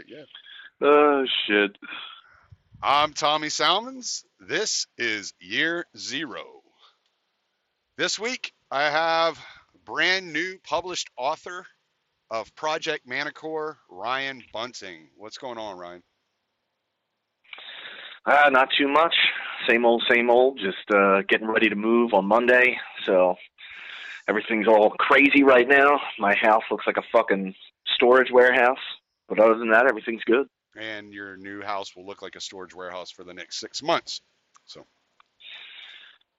But yeah. Oh shit. I'm Tommy Salmons. This is year zero. This week, I have brand new published author of Project Manticore, Ryan Bunting. What's going on, Ryan? Uh, not too much. Same old, same old. Just uh, getting ready to move on Monday. So everything's all crazy right now. My house looks like a fucking storage warehouse. But other than that, everything's good. And your new house will look like a storage warehouse for the next six months. So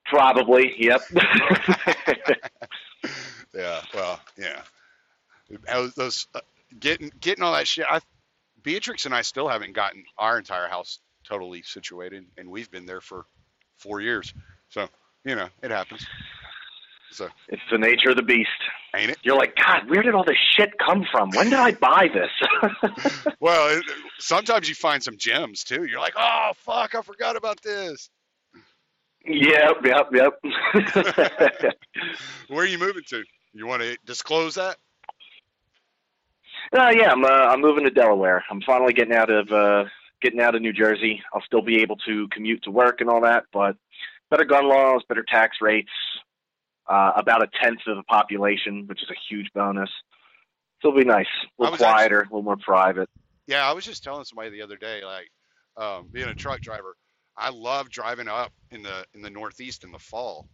Probably, yep. yeah, well, yeah. Those, uh, getting getting all that shit. I, Beatrix and I still haven't gotten our entire house totally situated, and we've been there for four years. So you know, it happens. So it's the nature of the beast. Ain't it? You're like, God, where did all this shit come from? When did I buy this? well, it, sometimes you find some gems too. You're like, oh fuck, I forgot about this. Yep, yep, yep. Where are you moving to? You want to disclose that? Uh, yeah, I'm uh, I'm moving to Delaware. I'm finally getting out of uh, getting out of New Jersey. I'll still be able to commute to work and all that, but better gun laws, better tax rates, uh, about a tenth of the population, which is a huge bonus. So it'll be nice, a little quieter, actually, a little more private. Yeah, I was just telling somebody the other day, like um, being a truck driver, I love driving up in the in the Northeast in the fall,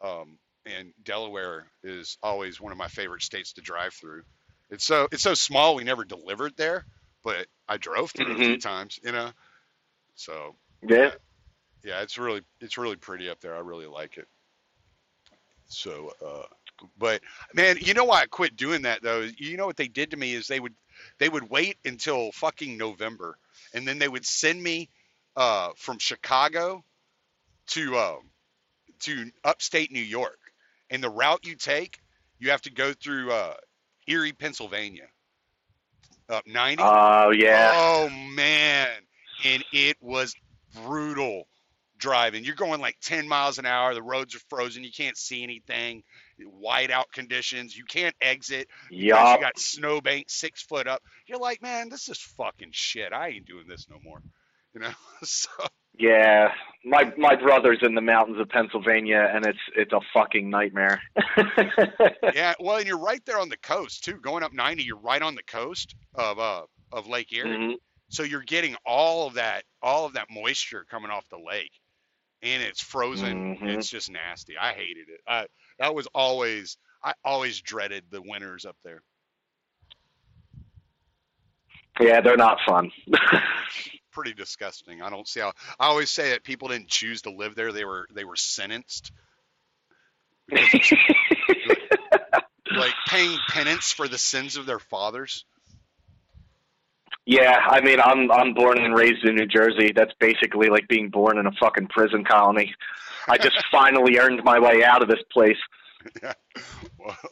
um, and Delaware is always one of my favorite states to drive through. It's so it's so small. We never delivered there, but I drove through mm-hmm. a few times, you know. So yeah, yeah, it's really it's really pretty up there. I really like it. So, uh, but man, you know why I quit doing that though? You know what they did to me is they would they would wait until fucking November, and then they would send me uh, from Chicago to uh, to upstate New York, and the route you take, you have to go through uh, Erie, Pennsylvania, up 90. Oh yeah. Oh man, and it was brutal driving. You're going like 10 miles an hour. The roads are frozen. You can't see anything. White out conditions. You can't exit. Yeah. You got snowbank six foot up. You're like, man, this is fucking shit. I ain't doing this no more you know. so yeah, my my brother's in the mountains of Pennsylvania, and it's it's a fucking nightmare. yeah, well, and you're right there on the coast too. Going up 90, you're right on the coast of uh of Lake Erie, mm-hmm. so you're getting all of that all of that moisture coming off the lake, and it's frozen. Mm-hmm. It's just nasty. I hated it. I that was always I always dreaded the winters up there. Yeah, they're not fun. pretty disgusting. I don't see how. I always say that people didn't choose to live there; they were they were sentenced. like, like paying penance for the sins of their fathers. Yeah, I mean, I'm I'm born and raised in New Jersey. That's basically like being born in a fucking prison colony. I just finally earned my way out of this place. Yeah.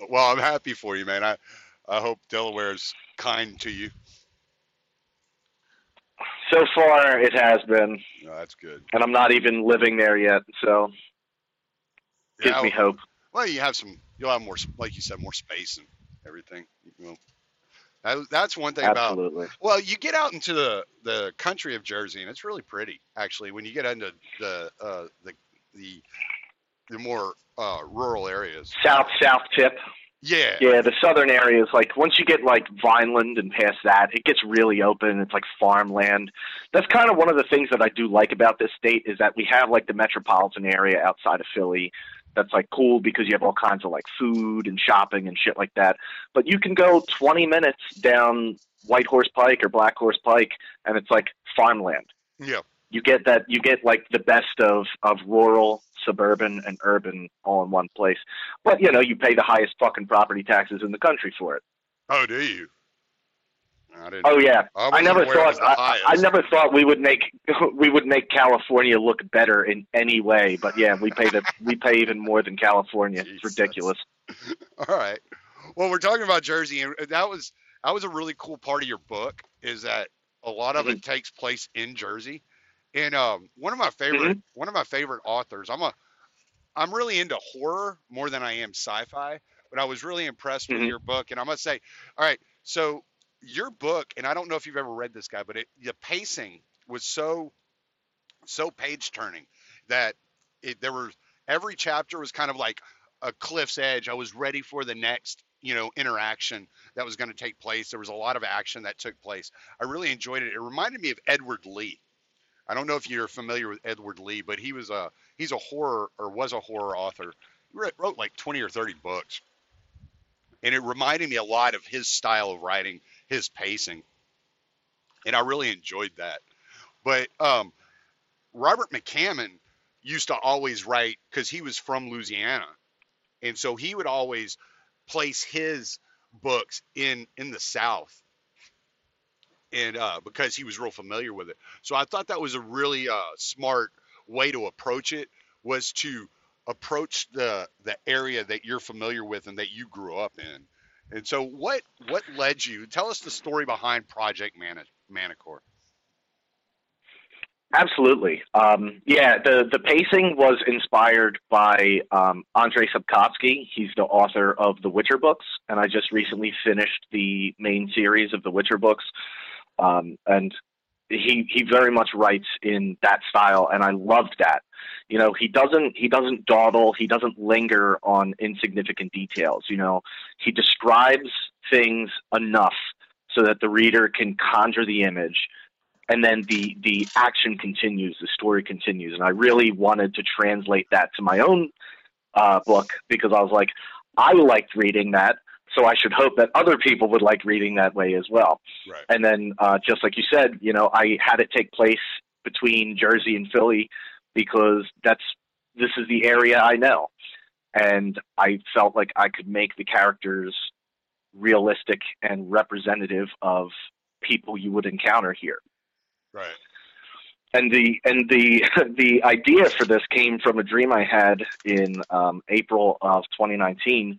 Well, I'm happy for you, man. I I hope Delaware's kind to you. So far, it has been. No, that's good. And I'm not even living there yet, so yeah, gives me hope. Well, you have some. You'll have more, like you said, more space and everything. You know, that, that's one thing Absolutely. about. Well, you get out into the the country of Jersey, and it's really pretty, actually. When you get into the uh, the the the more uh, rural areas. South South Tip. Yeah. Yeah, the southern areas, like once you get like Vineland and past that, it gets really open. It's like farmland. That's kind of one of the things that I do like about this state is that we have like the metropolitan area outside of Philly. That's like cool because you have all kinds of like food and shopping and shit like that. But you can go 20 minutes down White Horse Pike or Black Horse Pike and it's like farmland. Yeah. You get that you get like the best of of rural suburban and urban all in one place. But you know, you pay the highest fucking property taxes in the country for it. Oh, do you? Oh yeah, I, I never thought I, I, never thought we would make we would make California look better in any way. But yeah, we pay the we pay even more than California. Jesus. It's ridiculous. All right. Well, we're talking about Jersey, and that was that was a really cool part of your book. Is that a lot of mm-hmm. it takes place in Jersey, and um, one of my favorite mm-hmm. one of my favorite authors. I'm a I'm really into horror more than I am sci-fi, but I was really impressed mm-hmm. with your book. And I must say, all right, so your book, and I don't know if you've ever read this guy, but it, the pacing was so so page turning that it, there were every chapter was kind of like a cliff's edge. I was ready for the next you know interaction that was going to take place. There was a lot of action that took place. I really enjoyed it. It reminded me of Edward Lee. I don't know if you're familiar with Edward Lee, but he was a he's a horror or was a horror author. He wrote, wrote like 20 or 30 books, and it reminded me a lot of his style of writing, his pacing, and I really enjoyed that. But um, Robert McCammon used to always write because he was from Louisiana, and so he would always place his books in in the South, and uh, because he was real familiar with it. So I thought that was a really uh, smart way to approach it was to approach the the area that you're familiar with and that you grew up in. And so what what led you? Tell us the story behind Project Mani- Manticore. Absolutely. Um, yeah, the, the pacing was inspired by um, Andrei Sapkowski. He's the author of the Witcher books, and I just recently finished the main series of the Witcher books. Um, and he he very much writes in that style, and I loved that. You know, he doesn't he doesn't dawdle, he doesn't linger on insignificant details. You know, he describes things enough so that the reader can conjure the image and then the the action continues, the story continues, and I really wanted to translate that to my own uh, book because I was like, I liked reading that, so I should hope that other people would like reading that way as well. Right. And then, uh, just like you said, you know, I had it take place between Jersey and Philly because that's this is the area I know, and I felt like I could make the characters realistic and representative of people you would encounter here. Right. And the and the the idea for this came from a dream I had in um, April of 2019,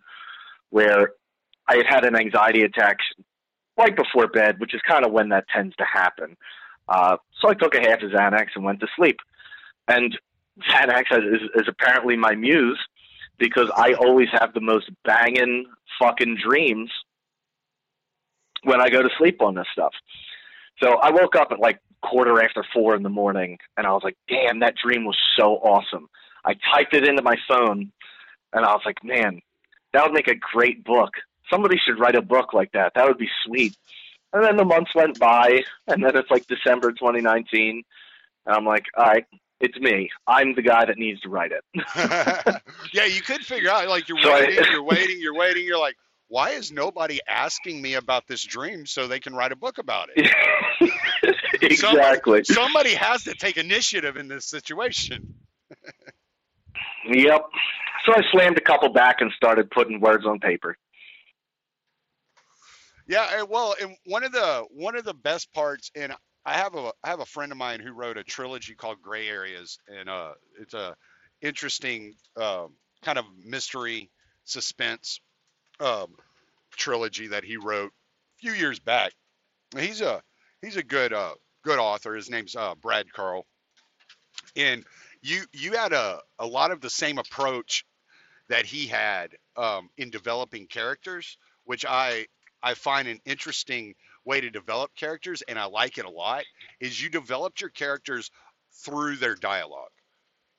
where I had had an anxiety attack right before bed, which is kind of when that tends to happen. Uh, so I took a half of Xanax and went to sleep. And Xanax is, is apparently my muse because I always have the most banging fucking dreams when I go to sleep on this stuff. So I woke up at like quarter after four in the morning and I was like, damn, that dream was so awesome. I typed it into my phone and I was like, man, that would make a great book. Somebody should write a book like that. That would be sweet. And then the months went by and then it's like December 2019. And I'm like, all right, it's me. I'm the guy that needs to write it. yeah, you could figure out like you're So I- waiting, you're waiting, you're waiting. You're like, why is nobody asking me about this dream so they can write a book about it? exactly. Somebody has to take initiative in this situation. Yep. So I slammed a couple back and started putting words on paper. Yeah, well, and one of the one of the best parts, and I have a I have a friend of mine who wrote a trilogy called Gray Areas, and uh, it's a interesting um, kind of mystery suspense um, trilogy that he wrote a few years back. He's a he's a good uh, good author. His name's uh, Brad Carl, and you you had a a lot of the same approach that he had um, in developing characters, which I I find an interesting way to develop characters, and I like it a lot. Is you developed your characters through their dialogue.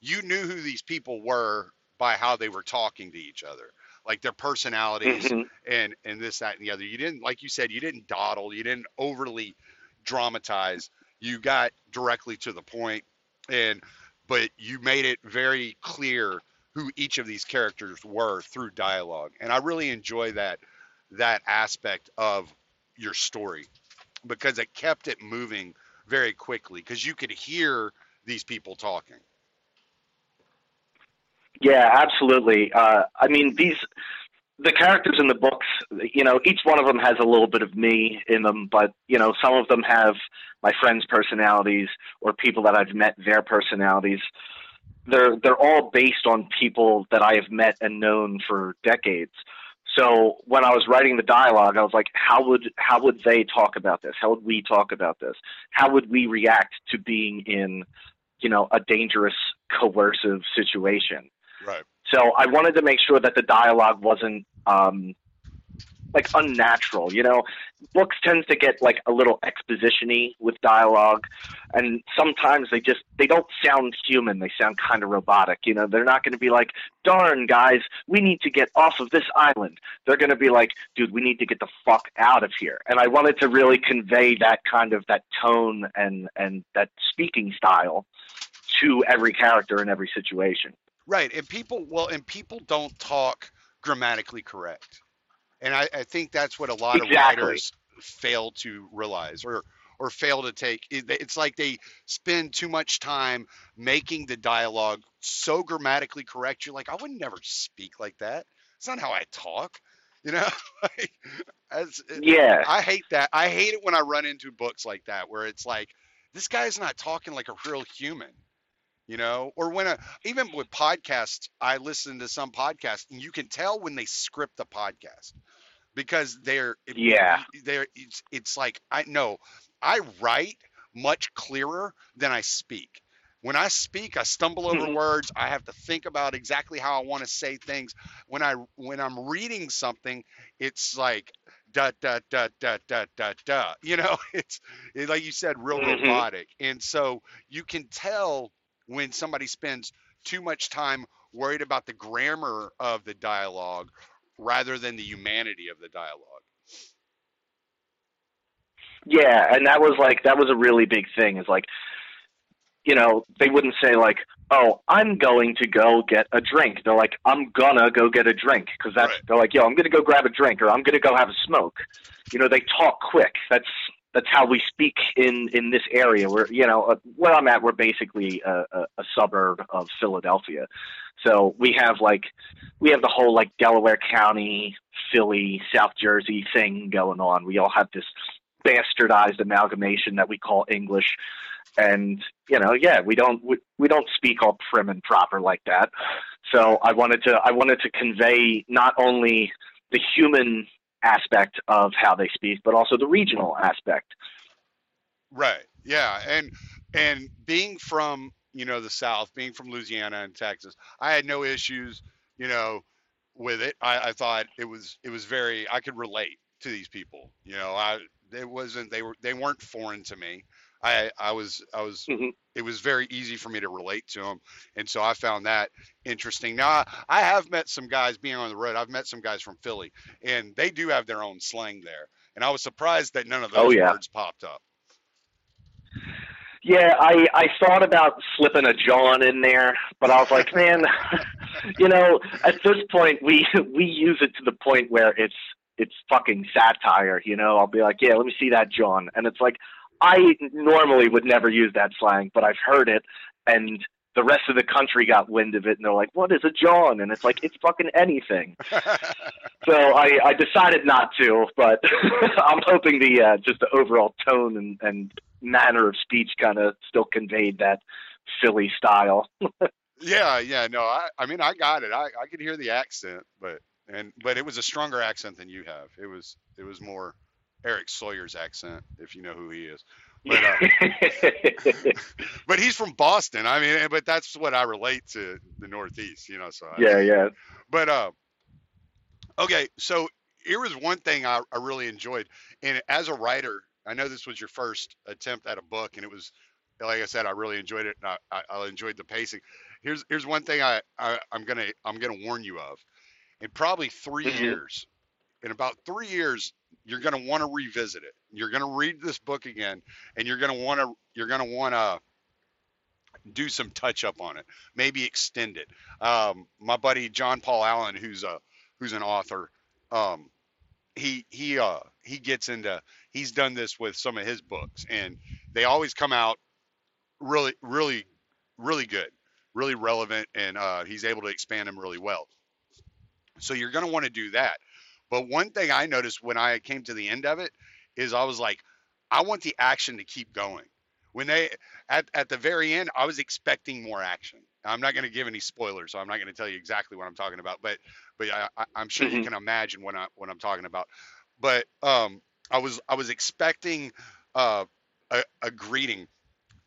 You knew who these people were by how they were talking to each other, like their personalities Mhm. and and this that and the other. You didn't like you said you didn't dawdle, you didn't overly dramatize. You got directly to the point, and but you made it very clear who each of these characters were through dialogue, and I really enjoy that that aspect of your story because it kept it moving very quickly because you could hear these people talking. Yeah, absolutely. Uh, I mean, these the characters in the books. You know, each one of them has a little bit of me in them, but you know, some of them have my friends' personalities or people that I've met their personalities. They're they're all based on people that I have met and known for decades. So when I was writing the dialogue, I was like, how would how would they talk about this? How would we talk about this? How would we react to being in, you know, a dangerous, coercive situation? Right. So I wanted to make sure that the dialogue wasn't um, like unnatural. You know, books tends to get like a little expositiony with dialogue, and sometimes they just they don't sound human. They sound kind of robotic. You know, they're not going to be like, "Darn guys, we need to get off of this island." They're going to be like, "Dude, we need to get the fuck out of here." And I wanted to really convey that kind of that tone and and that speaking style to every character in every situation. Right, and people well, and people don't talk grammatically correct, and I, I think that's what a lot Exactly. of writers fail to realize or or fail to take. It's like they spend too much time making the dialogue so grammatically correct. You're like, I would never speak like that. It's not how I talk. You know, like, as, Yeah. I hate that. I hate it when I run into books like that where it's like this guy's not talking like a real human, you know? Or when a even with podcasts, I listen to some podcasts and you can tell when they script the podcast because they're Yeah. they're it's it's like I know I write much clearer than I speak. When I speak, I stumble over Mhm. words. I have to think about exactly how I want to say things. When I when I'm reading something, it's like da da da da da da da. You know, it's it, like you said, real Mhm. robotic. And so you can tell when somebody spends too much time worried about the grammar of the dialogue rather than the humanity of the dialogue. Yeah, and that was like that was a really big thing. Is like, you know, they wouldn't say like, "Oh, I'm going to go get a drink." They're like, "I'm gonna go get a drink," because that's Right. they're like, "Yo, I'm gonna go grab a drink," or "I'm gonna go have a smoke." You know, they talk quick. That's that's how we speak in in this area. Where you know uh, where I'm at, we're basically a, a, a suburb of Philadelphia, so we have like we have the whole like Delaware County, Philly, South Jersey thing going on. We all have this bastardized amalgamation that we call English. And you know, yeah, we don't we, we don't speak all prim and proper like that. So I wanted to I wanted to convey not only the human aspect of how they speak, but also the regional aspect. Right. Yeah. And and being from, you know, the South, being from Louisiana and Texas, I had no issues, you know, with it. I, I thought it was it was very I could relate to these people. You know, I it wasn't they were they weren't foreign to me. I I was I was Mhm. it was very easy for me to relate to them, and so I found that interesting. Now I, I have met some guys being on the road. I've met some guys from Philly, and they do have their own slang there, and I was surprised that none of those Oh, yeah. words popped up. Yeah, I I thought about slipping a John in there, but I was like, man, you know, at this point we we use it to the point where it's it's fucking satire, you know. I'll be like, yeah, let me see that John, and it's like I normally would never use that slang, but I've heard it, and the rest of the country got wind of it, and they're like, what is a John? And it's like it's fucking anything. So I, I decided not to, but I'm hoping the uh, just the overall tone and, and manner of speech kind of still conveyed that Philly style. Yeah, yeah, no, I, I mean, I got it. I, I could hear the accent, but and but it was a stronger accent than you have. It was it was more Eric Sawyer's accent, if you know who he is. But uh, but he's from Boston. I mean, but that's what I relate to the Northeast, you know. So I, yeah, yeah. But uh, okay, so here was one thing I, I really enjoyed, and as a writer, I know this was your first attempt at a book, and it was, like I said, I really enjoyed it, and I, I, I enjoyed the pacing. Here's here's one thing I, I I'm gonna I'm gonna warn you of. In probably 3 Mhm. years, in about three years, you're gonna want to revisit it. You're gonna read this book again, and you're gonna want to you're gonna want to do some touch up on it, maybe extend it. Um, my buddy John Paul Allen, who's a who's an author, um, he he uh he gets into he's done this with some of his books, and they always come out really really really good, really relevant, and uh, he's able to expand them really well. So you're going to want to do that. But one thing I noticed when I came to the end of it is I was like, I want the action to keep going. When they at at the very end, I was expecting more action. I'm not going to give any spoilers, so I'm not going to tell you exactly what I'm talking about, but but I, I'm sure you Mhm. can imagine what I what I'm talking about. But um, I was I was expecting uh, a, a greeting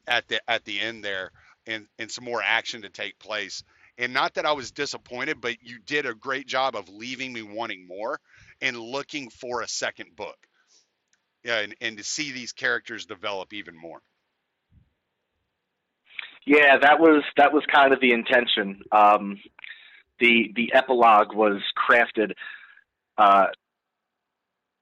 at the at the end there, and and some more action to take place. And not that I was disappointed, but you did a great job of leaving me wanting more. and looking for a second book. And, and to see these characters develop even more. Yeah, that was that was kind of the intention. Um, the the epilogue was crafted uh,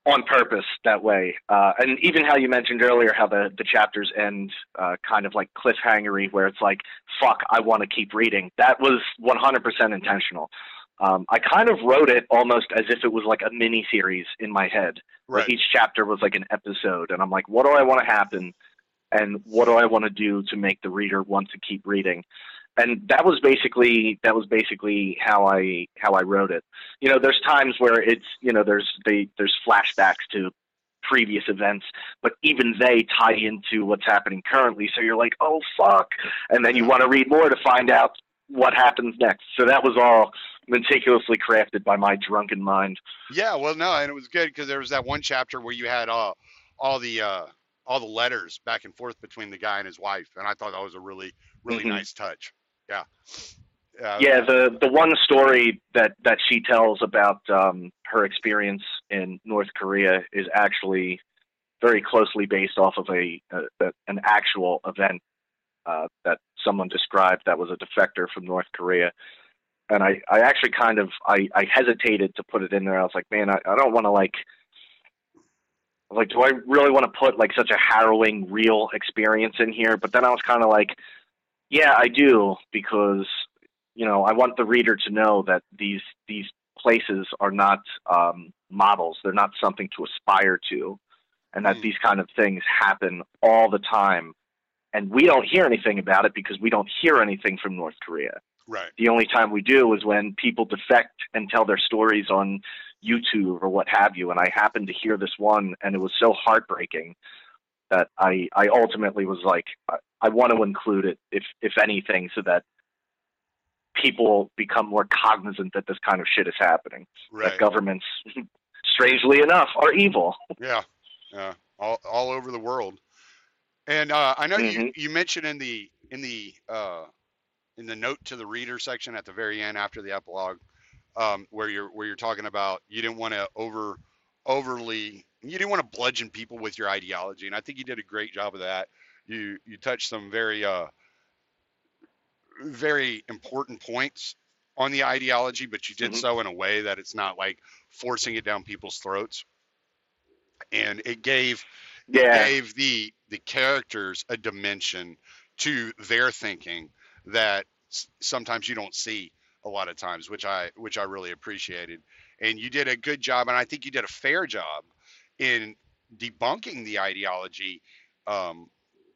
on purpose that way, uh, and even how you mentioned earlier how the the chapters end uh, kind of like cliffhangery, where it's like, "Fuck, I want to keep reading." That was 100% intentional. Um, I kind of wrote it almost as if it was like a mini series in my head. Right. Where each chapter was like an episode, and I'm like, "What do I want to happen?" and what do I want to do to make the reader want to keep reading? And that was basically that was basically how I how I wrote it. You know, there's times where it's you know there's they there's flashbacks to previous events, but even they tie into what's happening currently. So you're like, oh fuck, and then you want to read more to find out what happens next. So that was all meticulously crafted by my drunken mind. Yeah, well, no, and it was good because there was that one chapter where you had all all the uh, all the letters back and forth between the guy and his wife, and I thought that was a really really Mhm. nice touch. Yeah. Uh, Yeah, the the one story that that she tells about um, her experience in North Korea is actually very closely based off of a, a an actual event uh, that someone described that was a defector from North Korea. And I, I actually kind of I, I hesitated to put it in there. I was like, man, I, I don't want to like I was like do I really want to put like such a harrowing real experience in here? But then I was kind of like, yeah, I do because you know I want the reader to know that these these places are not um, models; they're not something to aspire to, and that Mm. these kind of things happen all the time, and we don't hear anything about it because we don't hear anything from North Korea. Right. The only time we do is when people defect and tell their stories on YouTube or what have you. And I happened to hear this one, and it was so heartbreaking that I I ultimately was like, I, want to include it, if if anything, so that people become more cognizant that this kind of shit is happening. Right. That governments, strangely enough, are evil. Yeah, yeah, all all over the world. And uh, I know you Mhm. you mentioned in the in the uh, in the note to the reader section at the very end after the epilogue, um, where you're where you're talking about you didn't want to over overly you didn't want to bludgeon people with your ideology, and I think you did a great job of that. You you touched some very uh, very important points on the ideology, but you did Mhm. so in a way that it's not like forcing it down people's throats. And it gave Yeah. gave the the characters a dimension to their thinking that s- sometimes you don't see a lot of times, which I which I really appreciated. And you did a good job, and I think you did a fair job in debunking the ideology um,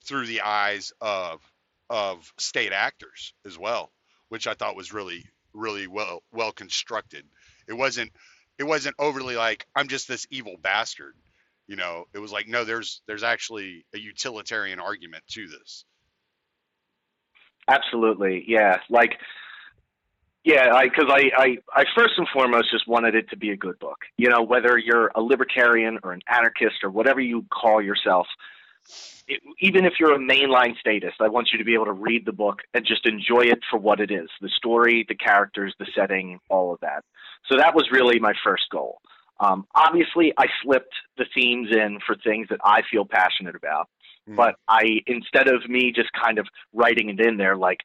through the eyes of of state actors as well, which I thought was really really well well constructed. It wasn't it wasn't overly like I'm just this evil bastard you know it was like no there's there's actually a utilitarian argument to this Absolutely, yeah. Like, yeah, because I, I, I, first and foremost just wanted it to be a good book. You know, whether you're a libertarian or an anarchist or whatever you call yourself, it, even if you're a mainline statist, I want you to be able to read the book and just enjoy it for what it is the story, the characters, the setting, all of that. So that was really my first goal. Um, obviously, I slipped the themes in for things that I feel passionate about Mm. but I instead of me just kind of writing it in there like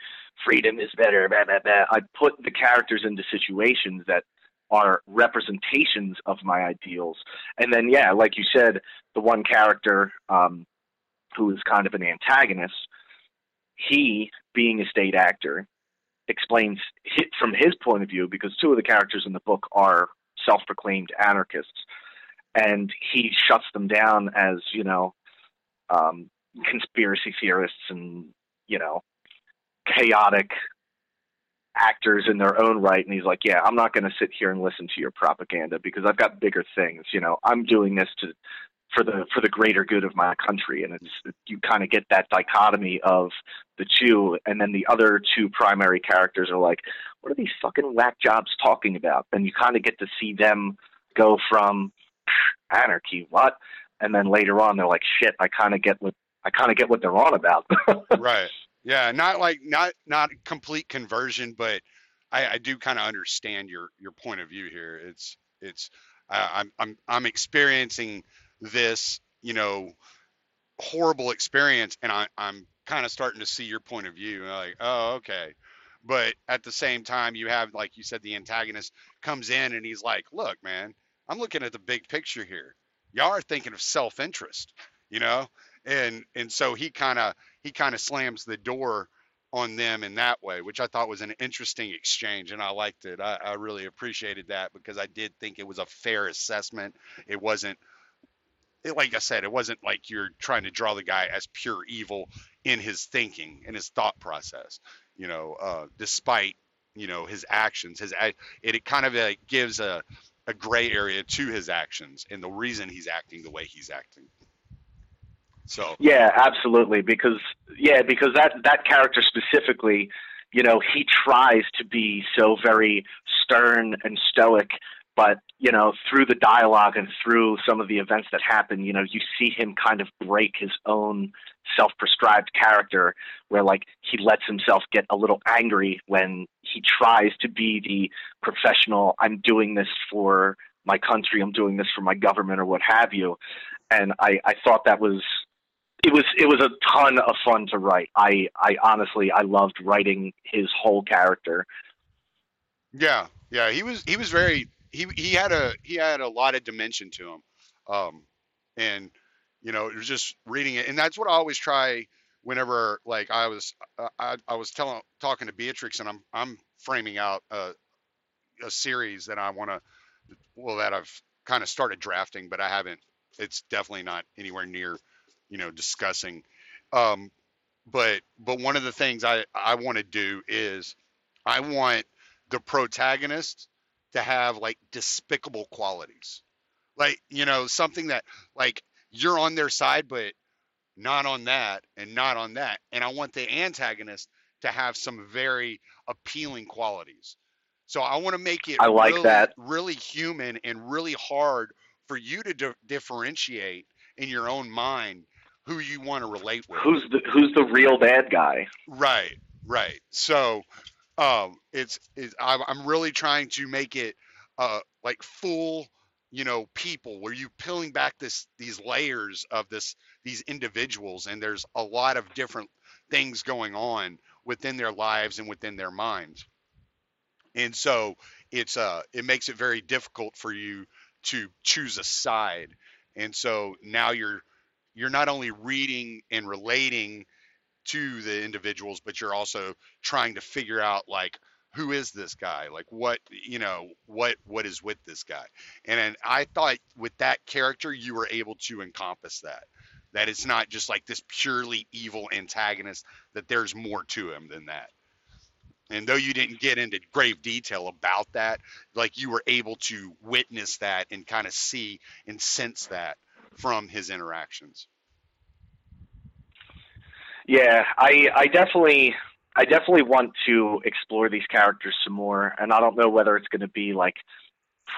freedom is better, blah, blah, blah, I put the characters into situations that are representations of my ideals. And then yeah, like you said, the one character um, who is kind of an antagonist, he being a state actor explains it from his point of view because two of the characters in the book are self-proclaimed anarchists and he shuts them down as you know um, conspiracy theorists and you know chaotic actors in their own right and he's like yeah i'm not going to sit here and listen to your propaganda because i've got bigger things you know i'm doing this to for the for the greater good of my country. And it's you kind of get that dichotomy of the two. And then the other two primary characters are like what are these fucking whack jobs talking about? And you kind of get to see them go from anarchy what? And then later on they're like shit i kind of get what i kind of get what they're on about. Right. Yeah not like not not complete conversion but i i do kind of understand your your point of view here. It's it's I, I'm I'm I'm experiencing this, you know, horrible experience, and I, I'm kind of starting to see your point of view. and Like, oh, okay. But at the same time, you have, like you said, the antagonist comes in and he's like, look, man, I'm looking at the big picture here. Y'all are thinking of self-interest, you know, and and so he kind of he kind of slams the door on them in that way, which I thought was an interesting exchange, and I liked it. I, I really appreciated that because I did think it was a fair assessment. It wasn't it, like I said, it wasn't like you're trying to draw the guy as pure evil in his thinking, in his thought process. You know, uh, despite you know his actions, his it, it kind of uh, gives a a gray area to his actions and the reason he's acting the way he's acting. So yeah, absolutely. Because yeah, because that that character specifically, you know, he tries to be so very stern and stoic but you know through the dialogue and through some of the events that happen you know you see him kind of break his own self-prescribed character where like he lets himself get a little angry when he tries to be the professional i'm doing this for my country i'm doing this for my government or what have you. And i i thought that was it was it was a ton of fun to write. I i honestly i loved writing his whole character. Yeah yeah he was he was very he he had a he had a lot of dimension to him, um, and you know it was just reading it, and that's what I always try whenever like I was uh, I, I was telling talking to Beatrix, and I'm I'm framing out a, a series that I want to well that I've kind of started drafting, but I haven't. It's definitely not anywhere near you know discussing. Um, but but one of the things I I want to do is I want the protagonist to have like despicable qualities. Like, you know, something that like you're on their side, but not on that and not on that. And I want the antagonist to have some very appealing qualities. So I want to make it I like really, that. really human and really hard for you to di- differentiate in your own mind who you want to relate with. Who's the who's the real bad guy? Right, right. So um, it's, it's I'm, I'm really trying to make it uh, like full you know people where you peeling back this these layers of this these individuals and there's a lot of different things going on within their lives and within their minds. And so it's uh it makes it very difficult for you to choose a side. And so now you're you're not only reading and relating to the individuals, but you're also trying to figure out like who is this guy? Like what you know what what is with this guy? And, and I thought with that character you were able to encompass that. That it's not just like this purely evil antagonist. That there's more to him than that. And though you didn't get into grave detail about that, like you were able to witness that and kind of see and sense that from his interactions. Yeah, I I definitely I definitely want to explore these characters some more, and I don't know whether it's going to be like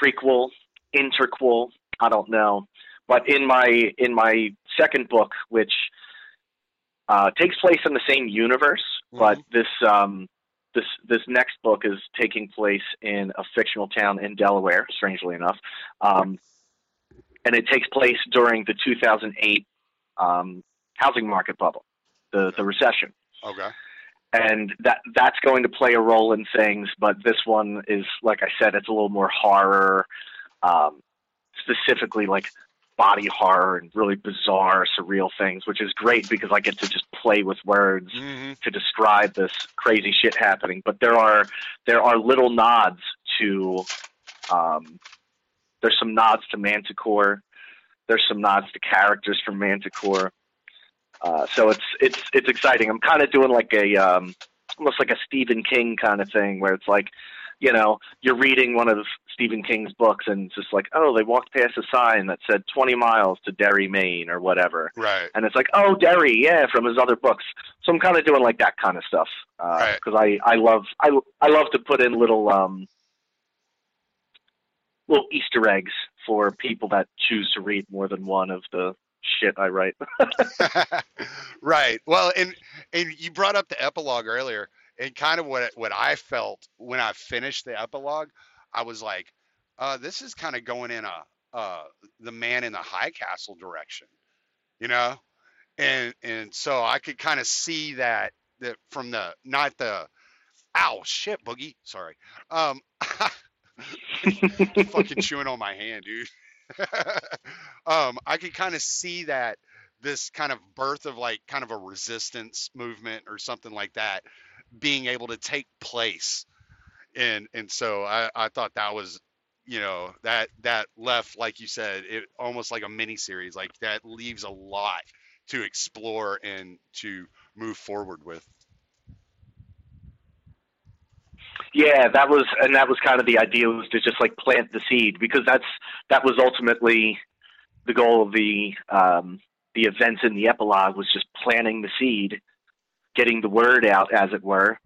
prequel, interquel. I don't know, but in my in my second book, which uh, takes place in the same universe, mm-hmm. but this um, this this next book is taking place in a fictional town in Delaware, strangely enough, um, and it takes place during the 2008 um, housing market bubble the the recession. Okay. And that that's going to play a role in things, but this one is like I said, it's a little more horror, um, specifically like body horror and really bizarre, surreal things, which is great because I get to just play with words mm-hmm. to describe this crazy shit happening. But there are there are little nods to um, there's some nods to Manticore. There's some nods to characters from Manticore. Uh, so it's it's it's exciting. I'm kind of doing like a um, almost like a Stephen King kind of thing, where it's like, you know, you're reading one of Stephen King's books, and it's just like, oh, they walked past a sign that said 20 miles to Derry, Maine, or whatever. Right. And it's like, oh, Derry, yeah, from his other books. So I'm kind of doing like that kind of stuff because uh, right. I I love I I love to put in little um little Easter eggs for people that choose to read more than one of the shit I write. right. Well, and and you brought up the epilogue earlier, and kind of what what I felt when I finished the epilogue, I was like, uh, this is kind of going in a uh, the man in the high castle direction, you know, and and so I could kind of see that that from the not the ow shit boogie sorry um fucking chewing on my hand dude um I could kind of see that this kind of birth of like kind of a resistance movement or something like that being able to take place. And and so I, I thought that was you know that that left like you said it almost like a mini series like that leaves a lot to explore and to move forward with Yeah, that was, and that was kind of the idea was to just like plant the seed because that's that was ultimately the goal of the um, the events in the epilogue was just planting the seed, getting the word out, as it were,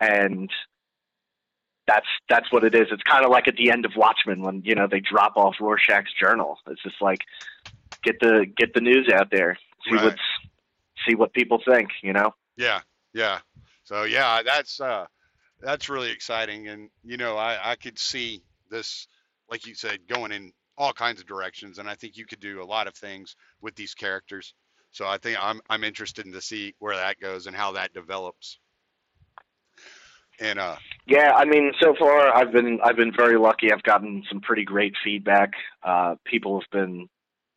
and that's that's what it is. It's kind of like at the end of Watchmen when you know they drop off Rorschach's journal. It's just like get the get the news out there, see Right. what's see what people think. You know. Yeah, yeah. So yeah, that's uh that's really exciting and you know, I I could see this like you said going in all kinds of directions and I think you could do a lot of things with these characters. So I think I'm I'm interested in to see where that goes and how that develops. And uh Yeah, I mean, so far I've been I've been very lucky. I've gotten some pretty great feedback. Uh, people have been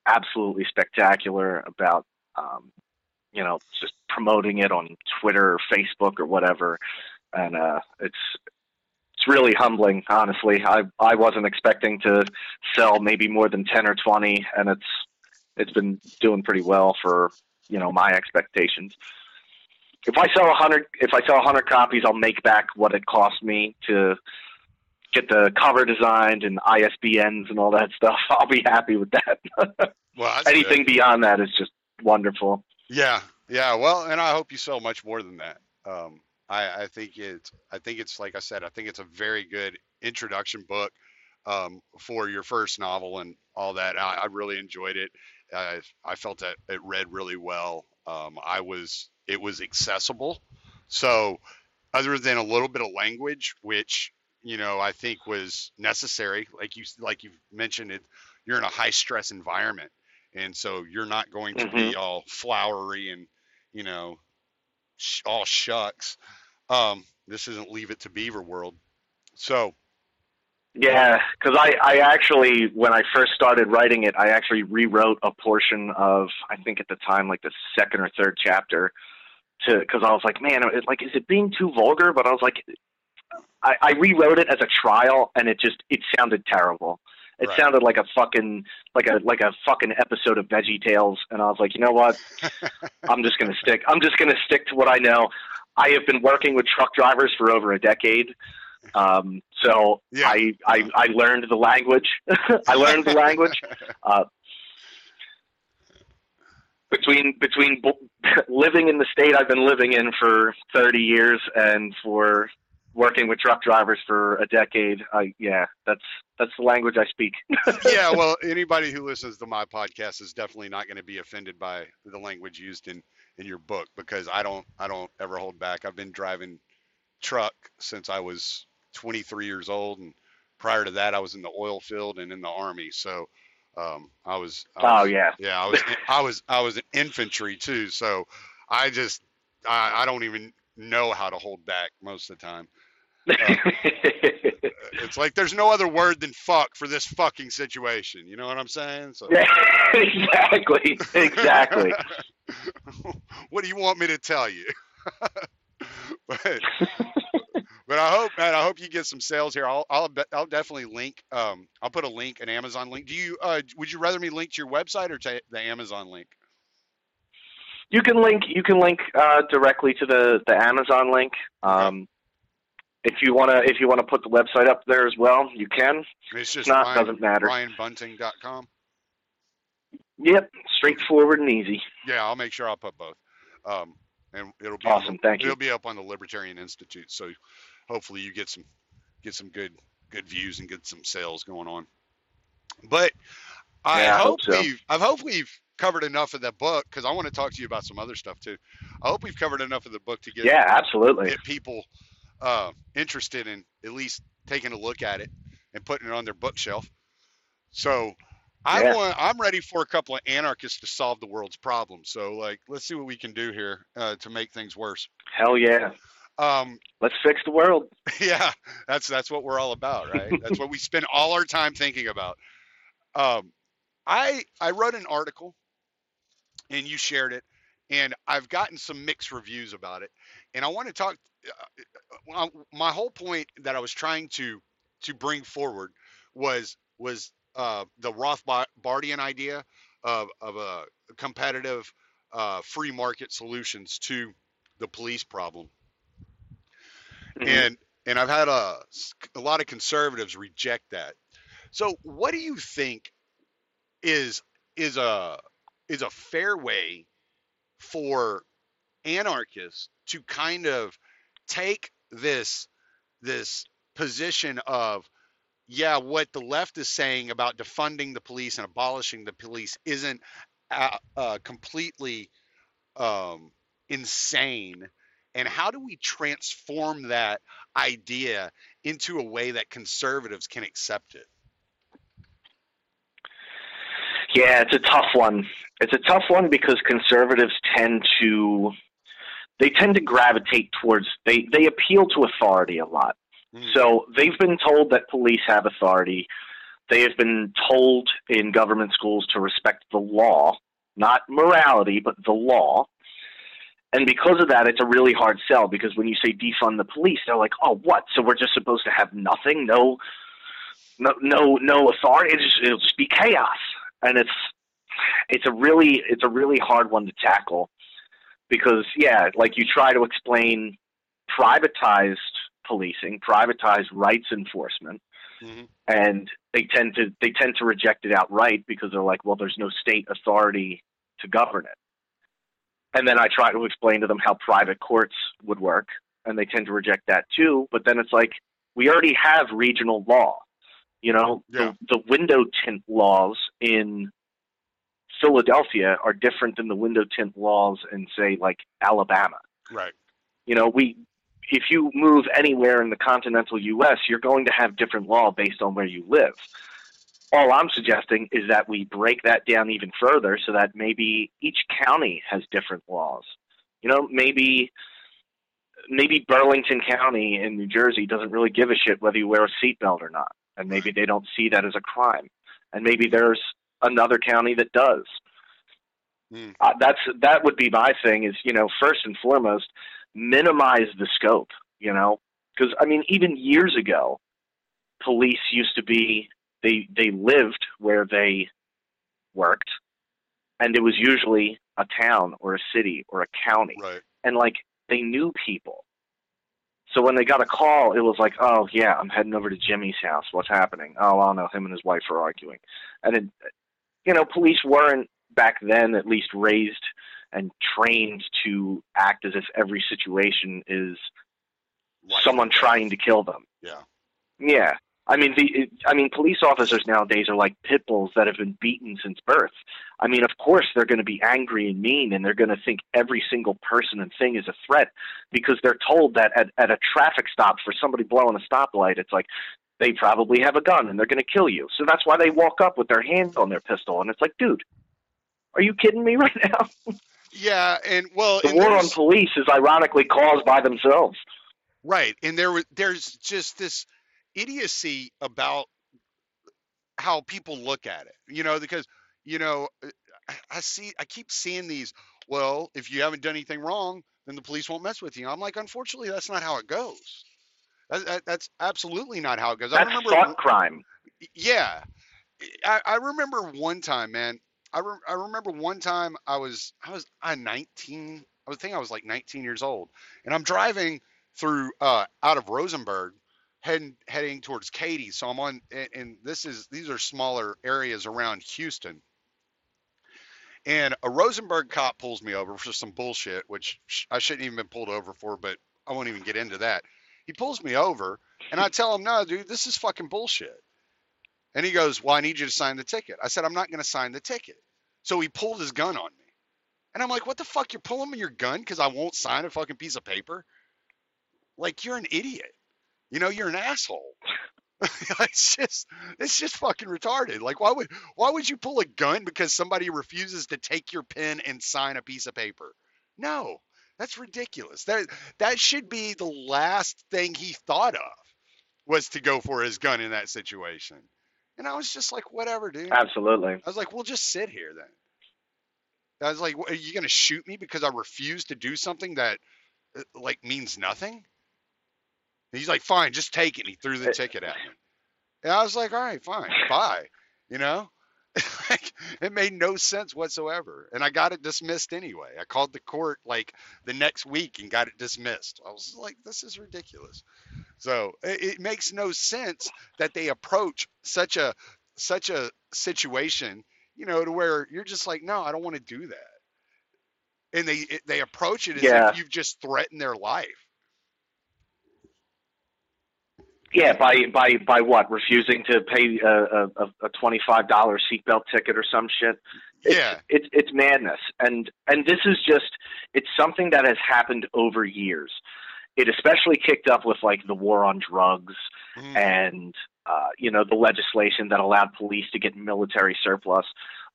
absolutely spectacular about, um, you know, just promoting it on Twitter or Facebook or whatever, and uh, it's it's really humbling. Honestly, I I wasn't expecting to sell maybe more than ten or twenty, and it's it's been doing pretty well for you know my expectations if I sell a hundred, if I sell a hundred copies, I'll make back what it cost me to get the cover designed and ISBNs and all that stuff. I'll be happy with that. well that's good. Anything beyond that is just wonderful. Yeah, yeah. Well, and I hope you sell much more than that. Um, I, I think it's, I think it's like I said, I think it's a very good introduction book um, for your first novel and all that. I, I really enjoyed it. I, I felt that it read really well. Um, I was, it was accessible. So, other than a little bit of language, which you know I think was necessary, like you, like you mentioned, it, you're in a high stress environment and so you're not going to be all flowery and you know all shucks um this isn't leave it to beaver world so Yeah, because I, I actually, when I first started writing it, I actually rewrote a portion of, I think at the time, like the second or third chapter, to because I was like, man, it, like, is it being too vulgar? But I was like, I, I rewrote it as a trial, and it just it sounded terrible. It Right. sounded like a fucking like a like a fucking episode of Veggie Tales, and I was like, you know what? I'm just gonna stick. I'm just gonna stick to what I know. I have been working with truck drivers for over a decade, um, so Yeah. I, I I learned the language. I learned the language uh, between between living in the state I've been living in for 30 years and for working with truck drivers for a decade. I yeah, that's that's the language I speak. yeah well anybody who listens to my podcast is definitely not going to be offended by the language used in in your book because i don't i don't ever hold back i've been driving truck since i was 23 years old and prior to that i was in the oil field and in the army so um i was I oh yeah. Yeah, I was I was I was in infantry too, so I just I, I don't even know how to hold back most of the time. It's like there's no other word than fuck for this fucking situation. You know what I'm saying? So Yeah, exactly. Exactly. what do you want me to tell you? but but I hope man, I hope you get some sales here. I'll I'll I'll definitely link um I'll put a link an Amazon link. Do you uh would you rather me link to your website or to the Amazon link? You can link. You can link uh, directly to the the Amazon link. Um, if you wanna, if you wanna put the website up there as well, you can. It's just not, Ryan, doesn't matter. RyanBunting.com. Yep, straightforward and easy. Yeah, I'll make sure I'll put both. Um, and it'll be Awesome, thank you. It'll be up on the Libertarian Institute, so hopefully you get some get some good good views and get some sales going on. But I Yeah, I hope, hope so. we've I hope we've covered enough of that book because I want to talk to you about some other stuff too. I hope we've covered enough of the book to get Yeah, absolutely. get people uh, interested in at least taking a look at it and putting it on their bookshelf. So I Yeah. want I'm ready for a couple of anarchists to solve the world's problems. So like let's see what we can do here uh, to make things worse. Hell yeah. Um, Let's fix the world. yeah, that's that's what we're all about, right? that's what we spend all our time thinking about. Um, I I wrote an article, and you shared it, and I've gotten some mixed reviews about it, and I want to talk. Uh, uh, my whole point that I was trying to to bring forward was was uh, the Rothbardian idea of of a competitive uh, free market solutions to the police problem Mhm. and and I've had a a lot of conservatives reject that. So, what do you think is is a is a fair way for anarchists to kind of take this this position of yeah, what the left is saying about defunding the police and abolishing the police isn't uh, uh, completely um, insane and how do we transform that idea into a way that conservatives can accept it Yeah, it's a tough one. It's a tough one because conservatives tend to they tend to gravitate towards they they appeal to authority a lot. Mm. So they've been told that police have authority. They have been told in government schools to respect the law, not morality, but the law. And because of that, it's a really hard sell because when you say defund the police, they're like, "Oh, what? So we're just supposed to have nothing, no, no, no, no authority? It's just, it'll just be chaos." And it's it's a really it's a really hard one to tackle because yeah, like you try to explain privatized policing, privatized rights enforcement, Mhm. and they tend to they tend to reject it outright because they're like, well, there's no state authority to govern it. And then I try to explain to them how private courts would work, and they tend to reject that too. But then it's like we already have regional law. You know, Yeah. the, the window tint laws in Philadelphia are different than the window tint laws in say like Alabama. Right. You know we if you move anywhere in the continental US you're going to have different law based on where you live. All I'm suggesting is that we break that down even further so that maybe each county has different laws. You know maybe maybe Burlington County in New Jersey doesn't really give a shit whether you wear a seatbelt or not and maybe they don't see that as a crime. And maybe there's another county that does. Hmm. uh, that's that would be my thing is you know first and foremost minimize the scope you know? Because i mean even years ago police used to be they they lived where they worked and it was usually a town or a city or a county. Right. And like they knew people. So when they got a call it was like oh yeah i'm heading over to jimmy's house. What's happening? Oh i don't know. Him and his wife are arguing. And it, you know police weren't back then at least raised and trained to act as if every situation is Life someone death. trying to kill them. Yeah. Yeah. I mean the i mean police officers nowadays are like pit bulls that have been beaten since birth. I mean of course they're going to be angry and mean and they're going to think every single person and thing is a threat because they're told that at, at a traffic stop for somebody blowing a stoplight it's like they probably have a gun and they're going to kill you so that's why they walk up with their hand on their pistol and it's like dude are you kidding me right now yeah and well the and war on police is ironically caused by themselves Right, and there was there's just this idiocy about how people look at it, you know, because you know, I see, I keep seeing these. Well, if you haven't done anything wrong, then the police won't mess with you. I'm like, unfortunately, that's not how it goes. That, that, that's absolutely not how it goes. I that's remember, thought crime yeah, I, I remember one time, man. I, re- I remember one time I was I was I 19. I was think I was like 19 years old, and I'm driving through uh, out of Rosenberg, heading heading towards Katy. So I'm on, and, and this is these are smaller areas around Houston. And a Rosenberg cop pulls me over for some bullshit, which I shouldn't even been pulled over for, but I won't even get into that. He pulls me over, and I tell him, "No, dude, this is fucking bullshit." And he goes, Well, I need you to sign the ticket. I said, I'm not going to sign the ticket. So he pulled his gun on me. And I'm like, What the fuck? You're pulling me your gun because I won't sign a fucking piece of paper? Like, you're an idiot. You know, you're an asshole. it's just it's just fucking retarded. Like why would why would you pull a gun because somebody refuses to take your pen and sign a piece of paper? No. That's ridiculous. That that should be the last thing he thought of was to go for his gun in that situation. And I was just like, whatever, dude. Absolutely. I was like, we'll just sit here then. I was like, are you gonna shoot me because I refuse to do something that uh, like means nothing? And he's like, fine, just take it. And he threw the It- ticket at me. And I was like, all right, fine, bye. You know? like, it made no sense whatsoever. And I got it dismissed anyway. I called the court like the next week and got it dismissed. I was like, this is ridiculous. So it, it makes no sense that they approach such a such a situation, you know, to where you're just like, no, I don't want to do that. And they they approach it as Yeah. if you've just threatened their life. Yeah, by by by what? Refusing to pay a a, a twenty five dollar seatbelt ticket or some shit. It's, Yeah. it's it's madness, and and this is just it's something that has happened over years. It especially kicked up with like the war on drugs Mhm. and uh, you know the legislation that allowed police to get military surplus.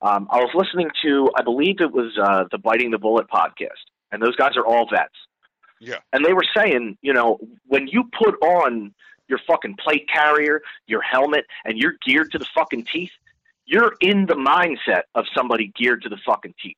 Um, I was listening to, I believe it was uh, the Biting the Bullet podcast, and those guys are all vets. Yeah. And they were saying, you know, when you put on your fucking plate carrier, your helmet, and you're geared to the fucking teeth, you're in the mindset of somebody geared to the fucking teeth.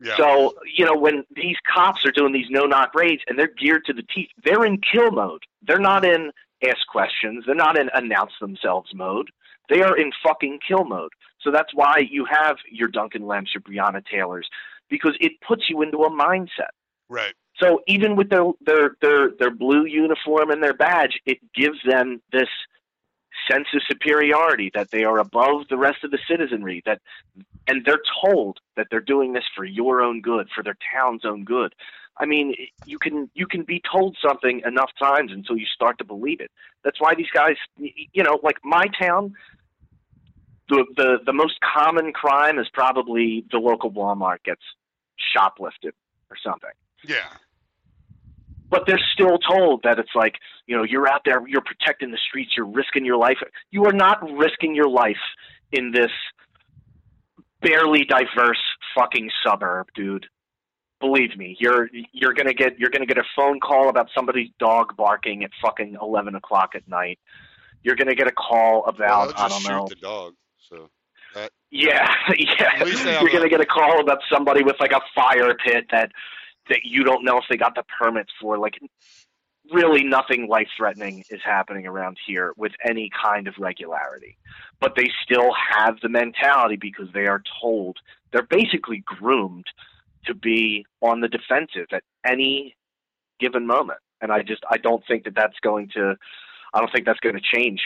Yeah. So, you know, when these cops are doing these no knock raids and they're geared to the teeth, they're in kill mode. They're not in ask questions. They're not in announce themselves mode. They are in fucking kill mode. So that's why you have your Duncan Lemps, your Breonna Taylors, because it puts you into a mindset. right. So even with their their their their blue uniform and their badge, it gives them this sense of superiority that they are above the rest of the citizenry that and they're told that they're doing this for your own good, for their town's own good. I mean, you can you can be told something enough times until you start to believe it. That's why these guys, you know, like my town, the the the most common crime is probably the local Walmart gets shoplifted or something Yeah. But they're still told that it's like you know you're out there you're protecting the streets you're risking your life you are not risking your life in this barely diverse fucking suburb dude believe me you're you're gonna get you're gonna get a phone call about somebody's dog barking at fucking eleven o'clock at night you're gonna get a call about they'll i don't know the dog. So yeah, yeah. At least they have You're gonna get a call about somebody with like a fire pit that that you don't know if they got the permits for. Like, really, nothing life threatening is happening around here with any kind of regularity. But they still have the mentality because they are told they're basically groomed to be on the defensive at any given moment. And I just I don't think that that's going to I don't think that's going to change.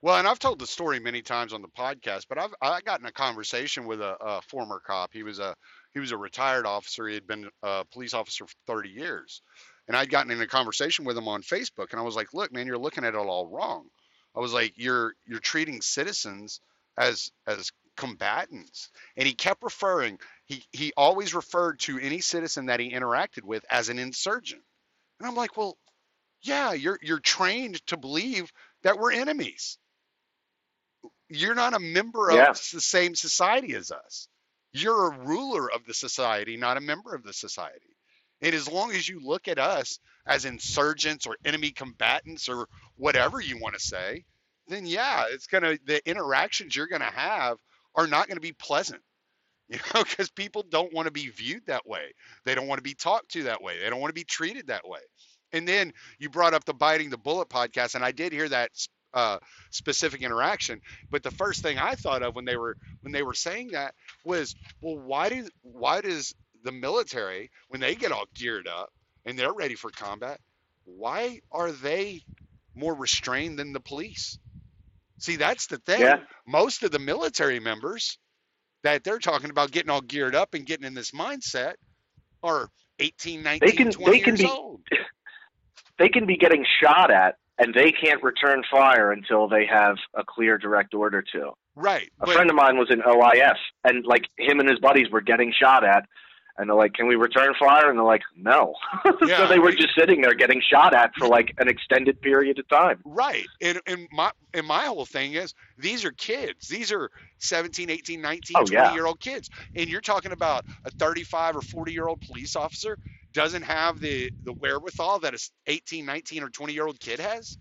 Well, and I've told the story many times on the podcast, but I've I got in a conversation with a, a former cop. He was a he was a retired officer. He had been a police officer for 30 years, and I'd gotten in a conversation with him on Facebook, and I was like, "Look, man, you're looking at it all wrong." I was like, "You're you're treating citizens as as combatants," and he kept referring. He he always referred to any citizen that he interacted with as an insurgent, and I'm like, "Well, yeah, you're you're trained to believe that we're enemies." you're not a member of Yeah. the same society as us. You're a ruler of the society, not a member of the society. And as long as you look at us as insurgents or enemy combatants or whatever you want to say, then yeah, it's gonna the interactions you're gonna have are not gonna be pleasant. You know, because people don't want to be viewed that way. They don't want to be talked to that way. They don't want to be treated that way. And then you brought up the biting the bullet podcast, and I did hear that uh, specific interaction. But the first thing I thought of when they were when they were saying that was, well, why do why does the military when they get all geared up and they're ready for combat, why are they more restrained than the police? See, that's the thing. Yeah. Most of the military members that they're talking about getting all geared up and getting in this mindset are 18, 19, They can- 20 they can years be- old. they can be getting shot at and they can't return fire until they have a clear direct order to. Right. A But, friend of mine was in OIF and like him and his buddies were getting shot at And they're like, "Can we return fire?" And they're like, "No." Yeah, so they were right. just sitting there getting shot at for like an extended period of time. Right. And, and my and my whole thing is these are kids. These are 17, 18, 19, Oh, 20 yeah. year old kids. And you're talking about a 35 or 40 year old police officer doesn't have the the wherewithal that a 18, 19 or 20 year old kid has.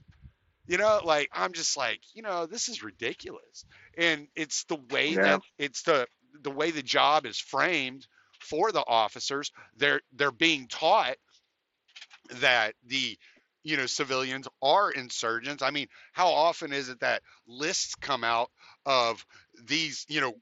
You know, like I'm just like, you know, this is ridiculous. And it's the way Yeah. that it's the the way the job is framed for the officers. They're they're being taught that the you know civilians are insurgents. I mean, how often is it that lists come out of these, you know,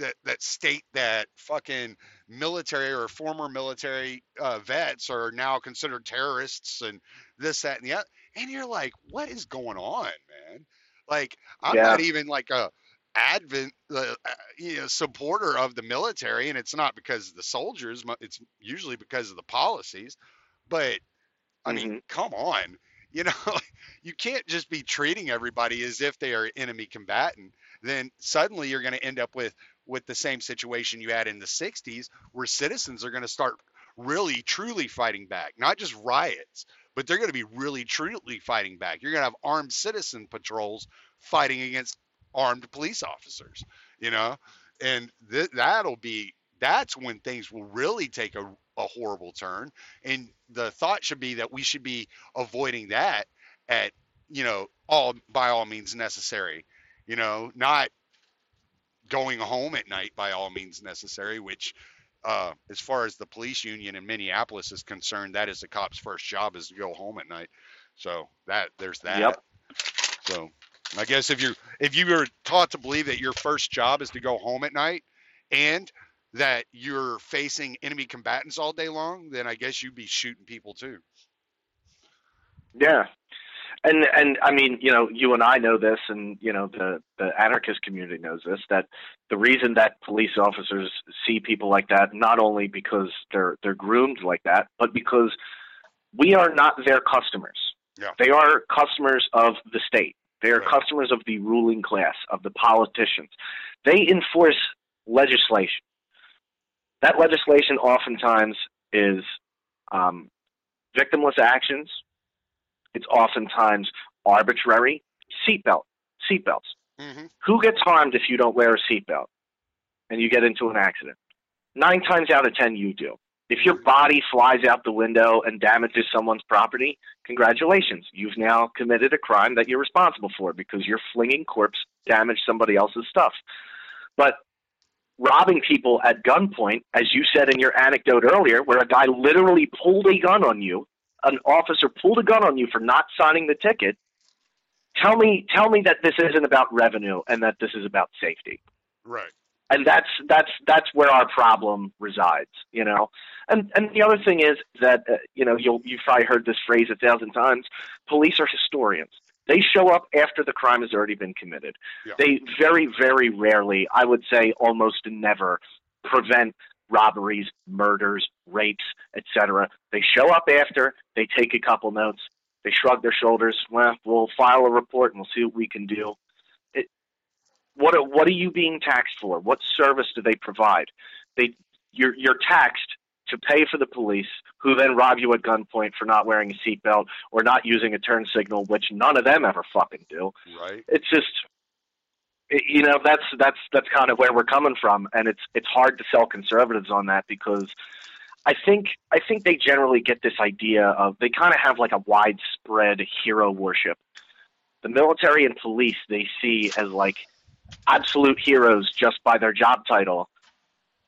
that that state that fucking military or former military uh, vets are now considered terrorists and this that and the other, and you're like, what is going on, man? Like, I'm Yeah. not even like a advent uh, uh, you know supporter of the military and it's not because of the soldiers it's usually because of the policies but i mean come on you know you can't just be treating everybody as if they are enemy combatant then suddenly you're going to end up with with the same situation you had in the 60s where citizens are going to start really truly fighting back not just riots but they're going to be really truly fighting back. You're going to have armed citizen patrols fighting against armed police officers you know? And th- that'll be that's when things will really take a, a horrible turn. And the thought should be that we should be avoiding that at you know all by all means necessary you know? Not going home at night by all means necessary which uh, as far as the police union in minneapolis is concerned that is the cop's first job is to go home at night so that there's that Yep. so i guess if you're if you were taught to believe that your first job is to go home at night and that you're facing enemy combatants all day long then i guess you'd be shooting people too Yeah. And and I mean, you know, you and I know this and you know, the the anarchist community knows this that the reason that police officers see people like that not only because they're they're groomed like that, but because we are not their customers. Yeah. They are customers of the state. They are Right. customers of the ruling class, of the politicians. They enforce legislation. That legislation oftentimes is um, victimless actions. It's oftentimes arbitrary. Seatbelt, seatbelts. mm-hmm. Who gets harmed if you don't wear a seatbelt and you get into an accident? Nine times out of ten, you do. If your body flies out the window and damages someone's property, congratulations. You've now committed a crime that you're responsible for because your flinging corpse damaged somebody else's stuff. But robbing people at gunpoint, as you said in your anecdote earlier, where a guy literally pulled a gun on you, an officer pulled a gun on you for not signing the ticket. Tell me, tell me that this isn't about revenue and that this is about safety right and that's that's that's where our problem resides you know and and the other thing is that uh, you know you'll you've probably heard this phrase a thousand times police are historians they show up after the crime has already been committed Yeah. they very very rarely i would say almost never prevent robberies murders rapes etc they show up after they take a couple notes they shrug their shoulders well we'll file a report and we'll see what we can do It, what are, what are you being taxed for? What service do they provide? They you're you're taxed to pay for the police, who then rob you at gunpoint for not wearing a seatbelt or not using a turn signal, which none of them ever fucking do. right It's just you know that's that's that's kind of where we're coming from, and it's it's hard to sell conservatives on that because I think I think they generally get this idea of they kind of have like a widespread hero worship. The military and police they see as like absolute heroes just by their job title.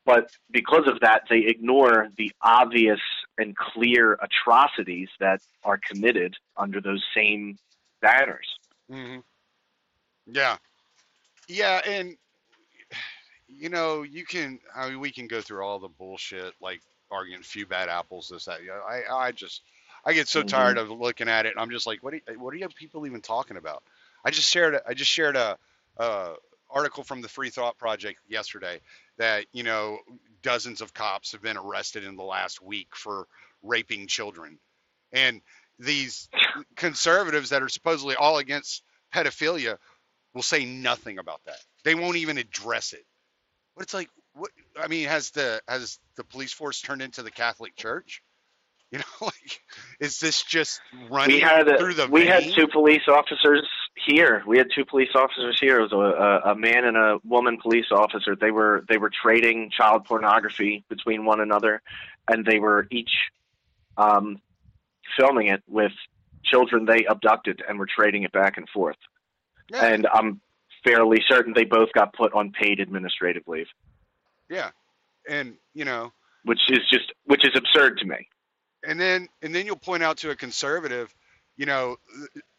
But because of that, they ignore the obvious and clear atrocities that are committed under those same banners. hmm Yeah, yeah, and you know, you can. I mean, we can go through all the bullshit, like arguing a few bad apples, this, that. Yeah, I, I just, I get so Mhm. tired of looking at it. and I'm just like, what, are, you- what are you people even talking about? I just shared, a- I just shared a, a article from the Free Thought Project yesterday that you know dozens of cops have been arrested in the last week for raping children, and these conservatives that are supposedly all against pedophilia will say nothing about that. They won't even address it. But it's like, what I mean, has the has the police force turned into the Catholic Church? You know, like is this just running we had a, through the we had two police officers here. We had two police officers here. It was a, a, a man and a woman police officer. They were they were trading child pornography between one another, and they were each um, filming it with children they abducted and were trading it back and forth. Yeah, And I'm fairly certain they both got put on paid administrative leave, yeah, and you know, which is just which is absurd to me. and then and then you'll point out to a conservative, you know,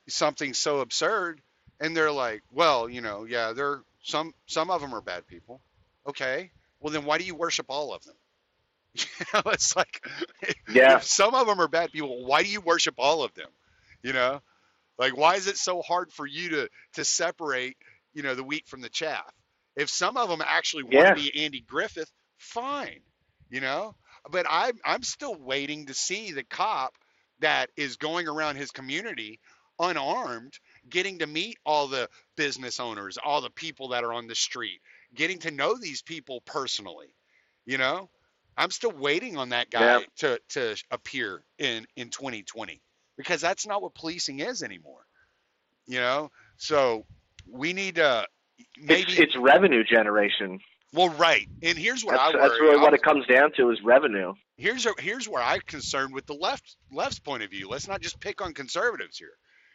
something so absurd, and they're like, well, you know, yeah, they're some some of them are bad people. Okay, well then why do you worship all of them? You know, it's like Yeah. if some of them are bad people, why do you worship all of them? You know, like why is it so hard for you to to separate, you know, the wheat from the chaff? If some of them actually want Yeah. to be Andy Griffith, fine, you know. But I'm I'm still waiting to see the cop that is going around his community unarmed, getting to meet all the business owners, all the people that are on the street, getting to know these people personally. You know, I'm still waiting on that guy Yeah. to to appear in in 2020 because that's not what policing is anymore. You know, so we need to maybe It's, it's revenue generation. well, right. And here's what That's, I that's really what it comes down to is revenue. here's a, here's where I'm concerned with the left left's point of view. Let's not just pick on conservatives here.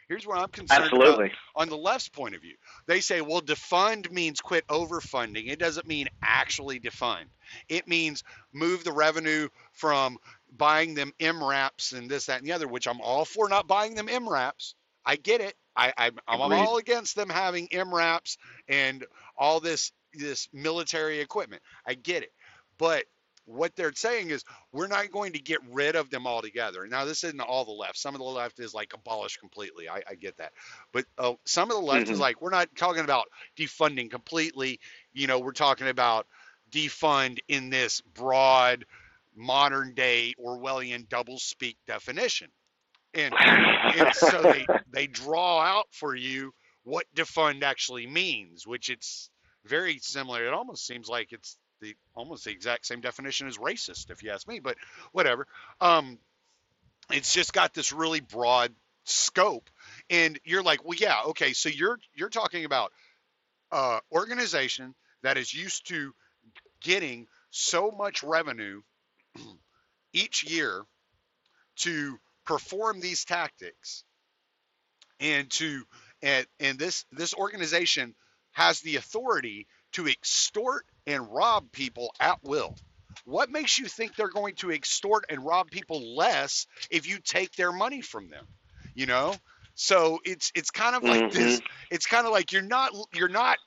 Here's where I'm concerned Absolutely. on the left's point of view. They say, well, defund means quit overfunding. It doesn't mean actually defund. It means move the revenue from buying them MRAPs and this, that, and the other, which I'm all for not buying them MRAPs. I get it. I, I, I'm all against them having MRAPs and all this this military equipment. I get it. But what they're saying is we're not going to get rid of them altogether. Now, this isn't all the left. Some of the left is like abolish completely. I, I get that. But uh, some of the left is Mhm. like, we're not talking about defunding completely. You know, we're talking about defund in this broad, modern day Orwellian doublespeak definition. And, and so they, they draw out for you what defund actually means, which it's very similar. It almost seems like it's the almost the exact same definition as racist, if you ask me. But whatever. Um, it's just got this really broad scope, and you're like, well, yeah, okay. So you're you're talking about uh, organization that is used to getting so much revenue each year to perform these tactics and to and and this this organization has the authority to extort and rob people at will. What makes you think they're going to extort and rob people less if you take their money from them? You know? So it's it's kind of like this mm-hmm. it's kind of like you're not you're not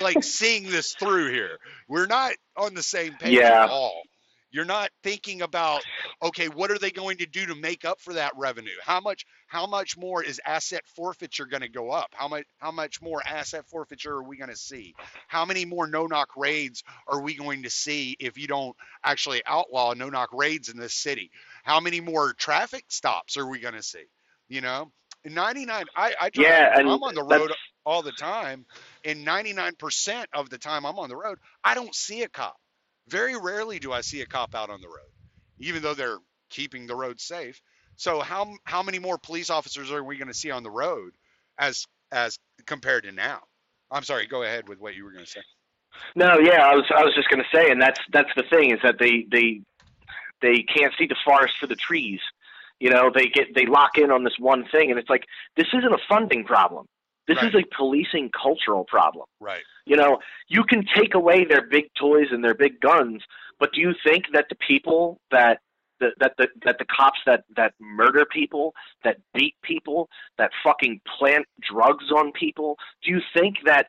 like seeing this through here. We're not on the same page Yeah. at all. You're not thinking about okay, what are they going to do to make up for that revenue? How much how much more is asset forfeiture going to go up? How much how much more asset forfeiture are we going to see? How many more no-knock raids are we going to see if you don't actually outlaw no-knock raids in this city? How many more traffic stops are we going to see? You know, in 99 I I drive, Yeah, and I'm on the road all the time and 99% of the time I'm on the road, I don't see a cop. Very rarely do I see a cop out on the road, even though they're keeping the road safe. So how how many more police officers are we going to see on the road as as compared to now? I'm sorry, go ahead with what you were going to say. No, yeah, I was I was just going to say, and that's that's the thing is that they they they can't see the forest for the trees. You know, they get they lock in on this one thing, and it's like this isn't a funding problem. This is a policing cultural problem. Right. You know, you can take away their big toys and their big guns, but do you think that the people that the, that the that the cops that that murder people, that beat people, that fucking plant drugs on people, do you think that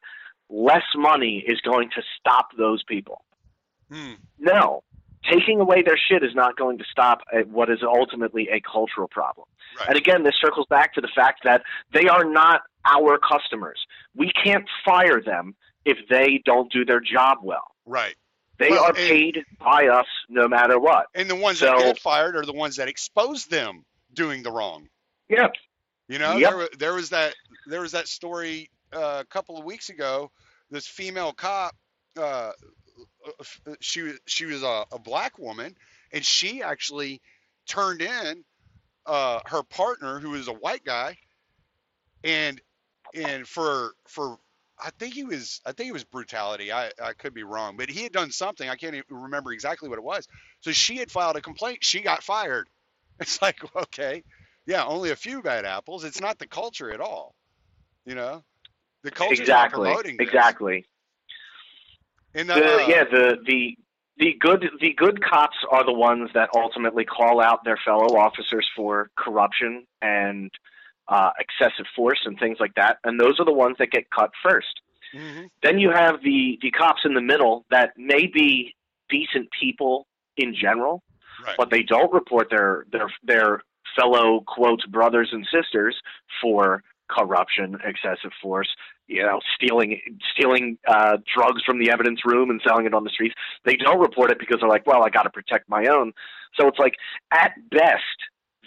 less money is going to stop those people? Hmm. No. Taking away their shit is not going to stop what is ultimately a cultural problem. Right. And again, this circles back to the fact that they are not our customers. We can't fire them if they don't do their job well. Right. They Well, are paid by us no matter what. And the ones that So- get fired are the ones that exposed them doing the wrong. Yeah. You know, Yep. there, there was that there was that story uh, a couple of weeks ago. This female cop, uh, she was she was a, a black woman, and she actually turned in uh, her partner who was a white guy, and and for for I think he was I think it was brutality. I I could be wrong, but he had done something. I can't even remember exactly what it was. So she had filed a complaint. She got fired. It's like okay, yeah, only a few bad apples. It's not the culture at all. You know, the culture exactly, promoting this. exactly. And The, uh, yeah, the the the good the good cops are the ones that ultimately call out their fellow officers for corruption and uh, excessive force and things like that, and those are the ones that get cut first. mhm, Then you have the the cops in the middle that may be decent people in general, right. but they don't report their their their fellow quote brothers and sisters for corruption, excessive force, you know, stealing stealing uh, drugs from the evidence room and selling it on the streets. They don't report it because they're like, well, I got to protect my own. So it's like, at best,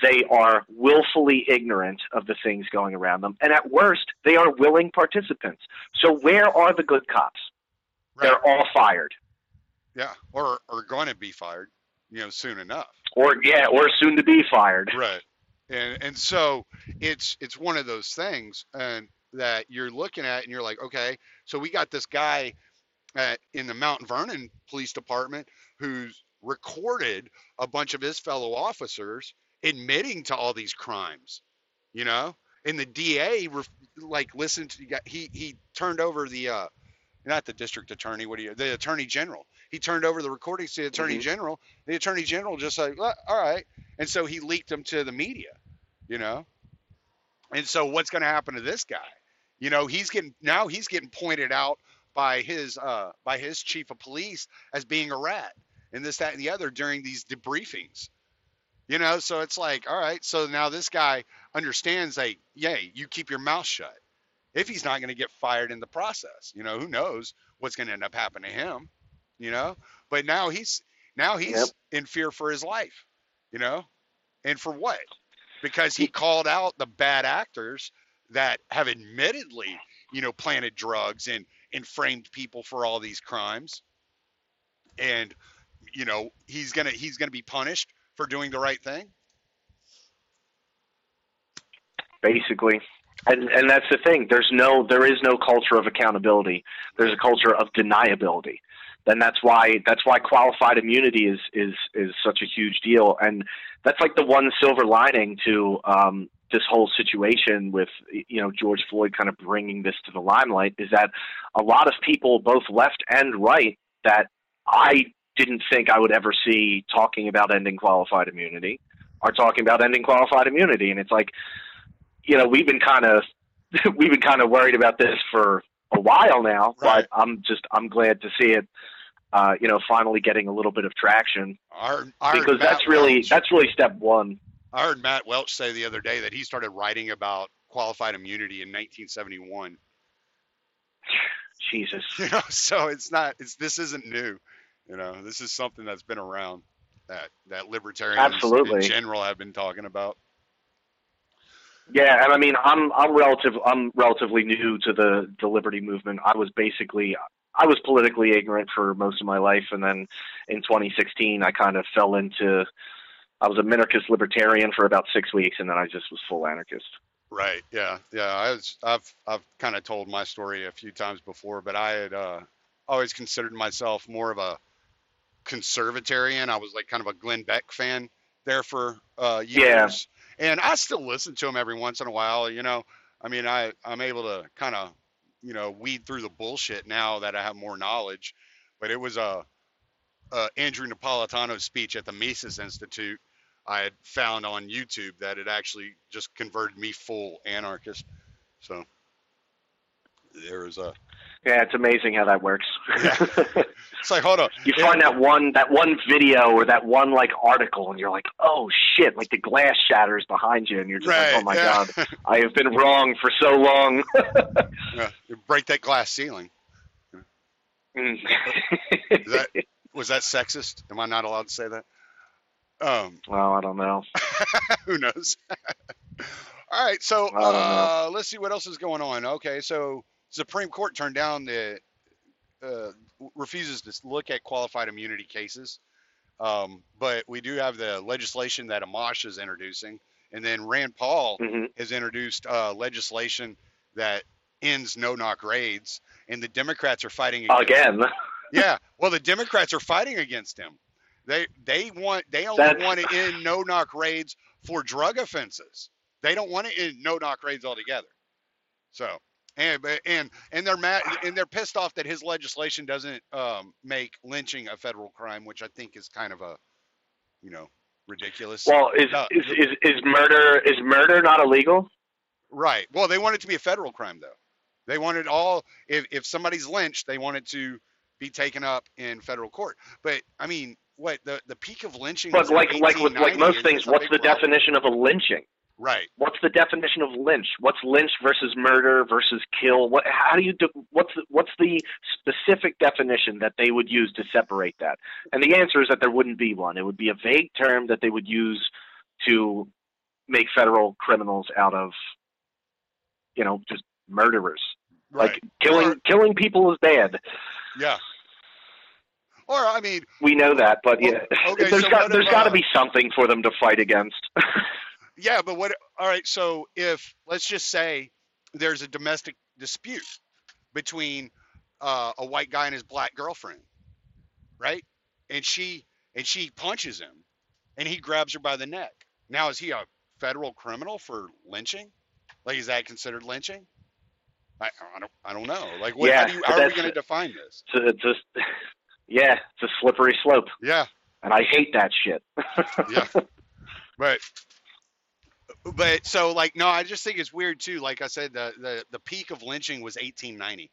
they are willfully ignorant of the things going around them, and at worst, they are willing participants. So where are the good cops? right. They're all fired, Yeah, or are going to be fired, you know, soon enough. or yeah, or soon to be fired. Right. And and so it's it's one of those things and that you're looking at and you're like, okay, so we got this guy at, in the Mount Vernon Police Department who's recorded a bunch of his fellow officers admitting to all these crimes, you know? And the DA ref, like listened to he he turned over the uh not the district attorney, what do you the attorney general. He turned over the recordings to the attorney Mhm. general. The attorney general just like, "Well, all right. And so he leaked them to the media, you know? And so what's going to happen to this guy? You know, he's getting now he's getting pointed out by his uh by his chief of police as being a rat and this that and the other during these debriefings. You know, so it's like, all right, so now this guy understands like, yay, you keep your mouth shut. If he's not going to get fired in the process, you know, who knows what's going to end up happening to him, you know? But now he's now he's Yep. in fear for his life, you know? And for what? Because he called out the bad actors that have admittedly, you know, planted drugs and and framed people for all these crimes. And you know, he's going to he's to be punished for doing the right thing. basically. And and that's the thing. There's no there is no culture of accountability. There's a culture of deniability. Then that's why that's why qualified immunity is is is such a huge deal. And that's like the one silver lining to um, this whole situation with you know George Floyd kind of bringing this to the limelight is that a lot of people, both left and right, that I didn't think I would ever see talking about ending qualified immunity, are talking about ending qualified immunity, and it's like you know, we've been kind of we've been kind of worried about this for a while now, Right. but I'm just I'm glad to see it, uh, you know, finally getting a little bit of traction because Matt that's really Welch- that's really step one. I heard Matt Welch say the other day that he started writing about qualified immunity in 1971. Jesus, You know, so it's not it's this isn't new. You know, this is something that's been around that that libertarians Absolutely. in general have been talking about. yeah, and I mean, I'm I'm relative I'm relatively new to the the liberty movement. I was basically I was politically ignorant for most of my life, and then in 2016, I kind of fell into I was a minarchist libertarian for about six weeks, and then I just was full anarchist. Right. Yeah. Yeah. I was, I've I've kind of told my story a few times before, but I had uh, always considered myself more of a conservatarian. I was like kind of a Glenn Beck fan there for uh, Yeah. years, and I still listen to him every once in a while. You know, I mean, I I'm able to kind of you know weed through the bullshit now that I have more knowledge. But it was a, a Andrew Napolitano's speech at the Mises Institute. I had found on YouTube that it actually just converted me full anarchist. So there was a. Yeah, it's amazing how that works. It's like hold on. you find that one that one video or that one like article, and you're like, oh shit! Like the glass shatters behind you, and you're just like, oh my yeah. god, I have been wrong for so long. Yeah, you break that glass ceiling. Mm. That was that sexist? Am I not allowed to say that? Um, well, I don't know. who knows? All right, so uh, let's see what else is going on. Okay, so Supreme Court turned down the uh, refuses to look at qualified immunity cases. Um, but we do have the legislation that Amash is introducing, and then Rand Paul hmm has introduced uh, legislation that ends no-knock raids, and the Democrats are fighting against Again, yeah, well, the Democrats are fighting against him. They they want they only That's- want to end no knock raids for drug offenses. They don't want to end no knock raids altogether. So and and and they're mad and they're pissed off that his legislation doesn't um, make lynching a federal crime, which I think is kind of a you know ridiculous. well, is, No, is is is murder is murder not illegal? right. Well, they want it to be a federal crime though. They want it all. If if somebody's lynched, they want it to be taken up in federal court. But I mean, what the the peak of lynching? But was like like with like most things, what's the problem. definition of a lynching? Right. What's the definition of lynch? What's lynch versus murder versus kill? What? How do you? Do, what's the, what's the specific definition that they would use to separate that? And the answer is that there wouldn't be one. It would be a vague term that they would use to make federal criminals out of, you know, just murderers. Right. Like killing Or- killing people is bad. yeah. Or I mean, We know that, but Well, yeah, okay, there's so got there's got to be something for them to fight against. yeah, but what? All right. So if let's just say there's a domestic dispute between uh, a white guy and his black girlfriend, right? And she and she punches him, and he grabs her by the neck. Now is he a federal criminal for lynching? Like, is that considered lynching? I, I don't I don't know. Like, what, how, do you, how are we going to define this? It's just, yeah, it's a slippery slope, Yeah. and I hate that shit. yeah. But but so like no, I just think it's weird too. Like I said, the the, the peak of lynching was 1890.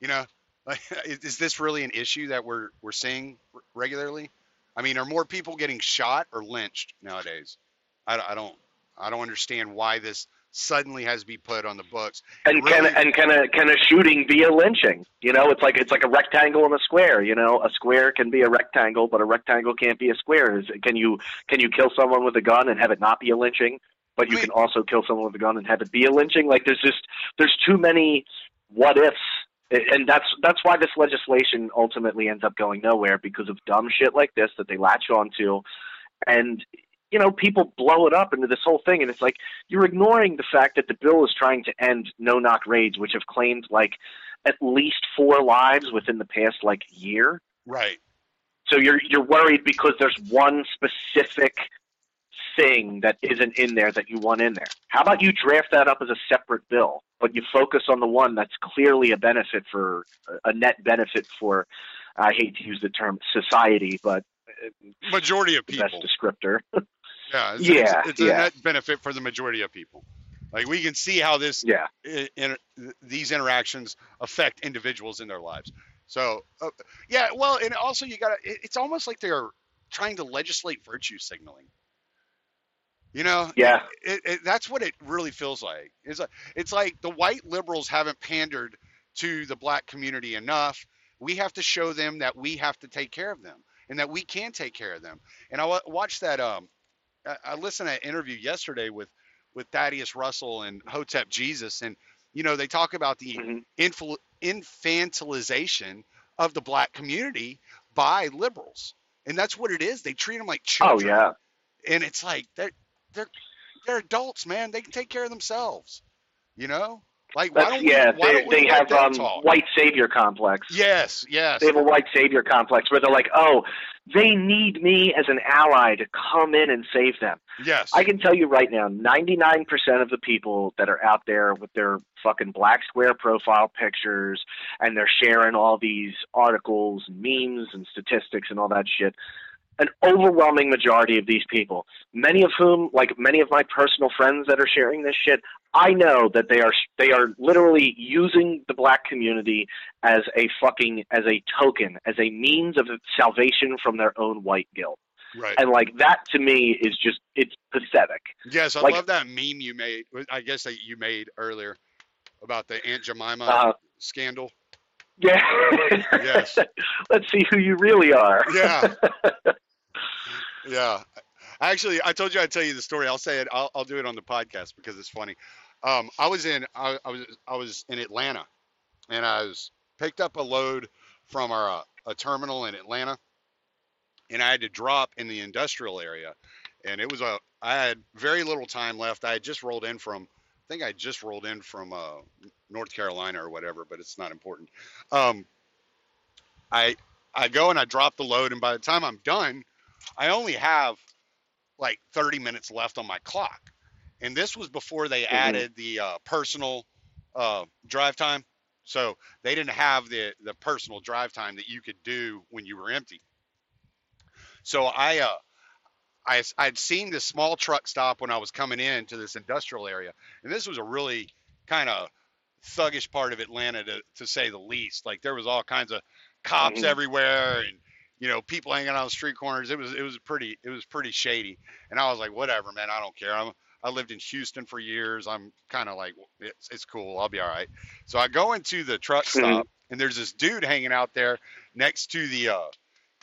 You know, like is, is this really an issue that we're we're seeing r- regularly? I mean, are more people getting shot or lynched nowadays? I, don't- I don't I don't understand why this suddenly has to be put on the books. And Really? can and can a can a shooting be a lynching? You know, it's like it's like a rectangle and a square. You know, a square can be a rectangle, but a rectangle can't be a square. Is, can you can you kill someone with a gun and have it not be a lynching? But you I mean- can also kill someone with a gun and have it be a lynching. Like there's just there's too many what ifs, and that's that's why this legislation ultimately ends up going nowhere because of dumb shit like this that they latch onto, and you know people blow it up into this whole thing, and it's like you're ignoring the fact that the bill is trying to end no knock raids, which have claimed like at least four lives within the past like year. Right. So you're you're worried because there's one specific thing that isn't in there that you want in there. How about you draft that up as a separate bill, but you focus on the one that's clearly a benefit for a net benefit for I hate to use the term society, but uh, Majority of people. best descriptor. Yeah. It's, Yeah, It's, it's a net benefit for the majority of people. Like we can see how this yeah. i- in, these interactions affect individuals in their lives. So, uh, yeah, well, and also you got to, it's almost like they're trying to legislate virtue signaling. You know, Yeah. it, it, that's what it really feels like. It's like, it's like the white liberals haven't pandered to the black community enough. We have to show them that we have to take care of them and that we can take care of them. And I wa- watched that. Um, I, I listened to an interview yesterday with with Thaddeus Russell and Hotep Jesus, and you know they talk about the Mhm. influ- infantilization of the black community by liberals, and that's what it is. They treat them like children. Oh yeah. and it's like they're they're they're adults, man. They can take care of themselves. You know, like why don't we? yeah, why they don't we they have um talk? white savior complex. Yes, yes. They have a white savior complex where they're like, "Oh, they need me as an ally to come in and save them." Yes. I can tell you right now, 99% of the people that are out there with their fucking black square profile pictures and they're sharing all these articles and memes and statistics and all that shit, an overwhelming majority of these people, many of whom, like many of my personal friends that are sharing this shit, I know that they are they are literally using the black community as a fucking as a token, as a means of salvation from their own white guilt. right. And like that to me is just it's pathetic. Yes, I like- love that meme you made. I guess that you made earlier about the Aunt Jemima Uh, scandal. yeah. Yes. Let's see who you really are. Yeah. Yeah. Actually, I told you I'd tell you the story. I'll say it. I'll, I'll do it on the podcast because it's funny. Um, I was in I, I was I was in Atlanta, and I was picked up a load from our uh, a terminal in Atlanta, and I had to drop in the industrial area, and it was a I had very little time left. I had just rolled in from I think I just rolled in from uh, North Carolina or whatever, but it's not important. Um, I I go and I drop the load, and by the time I'm done, I only have like 30 minutes left on my clock. And this was before they Mhm. added the uh, personal uh, drive time. So they didn't have the the personal drive time that you could do when you were empty. So I uh I I'd seen this small truck stop when I was coming in to this industrial area, and this was a really kind of thuggish part of Atlanta to to say the least. Like there was all kinds of cops Mhm. everywhere and you know people hanging out on the street corners. It was it was pretty it was pretty shady, and I was like, whatever, man, I don't care. I'm I lived in Houston for years. I'm kind of like it's it's cool. I'll be all right. So I go into the truck Mhm. stop, and there's this dude hanging out there next to the uh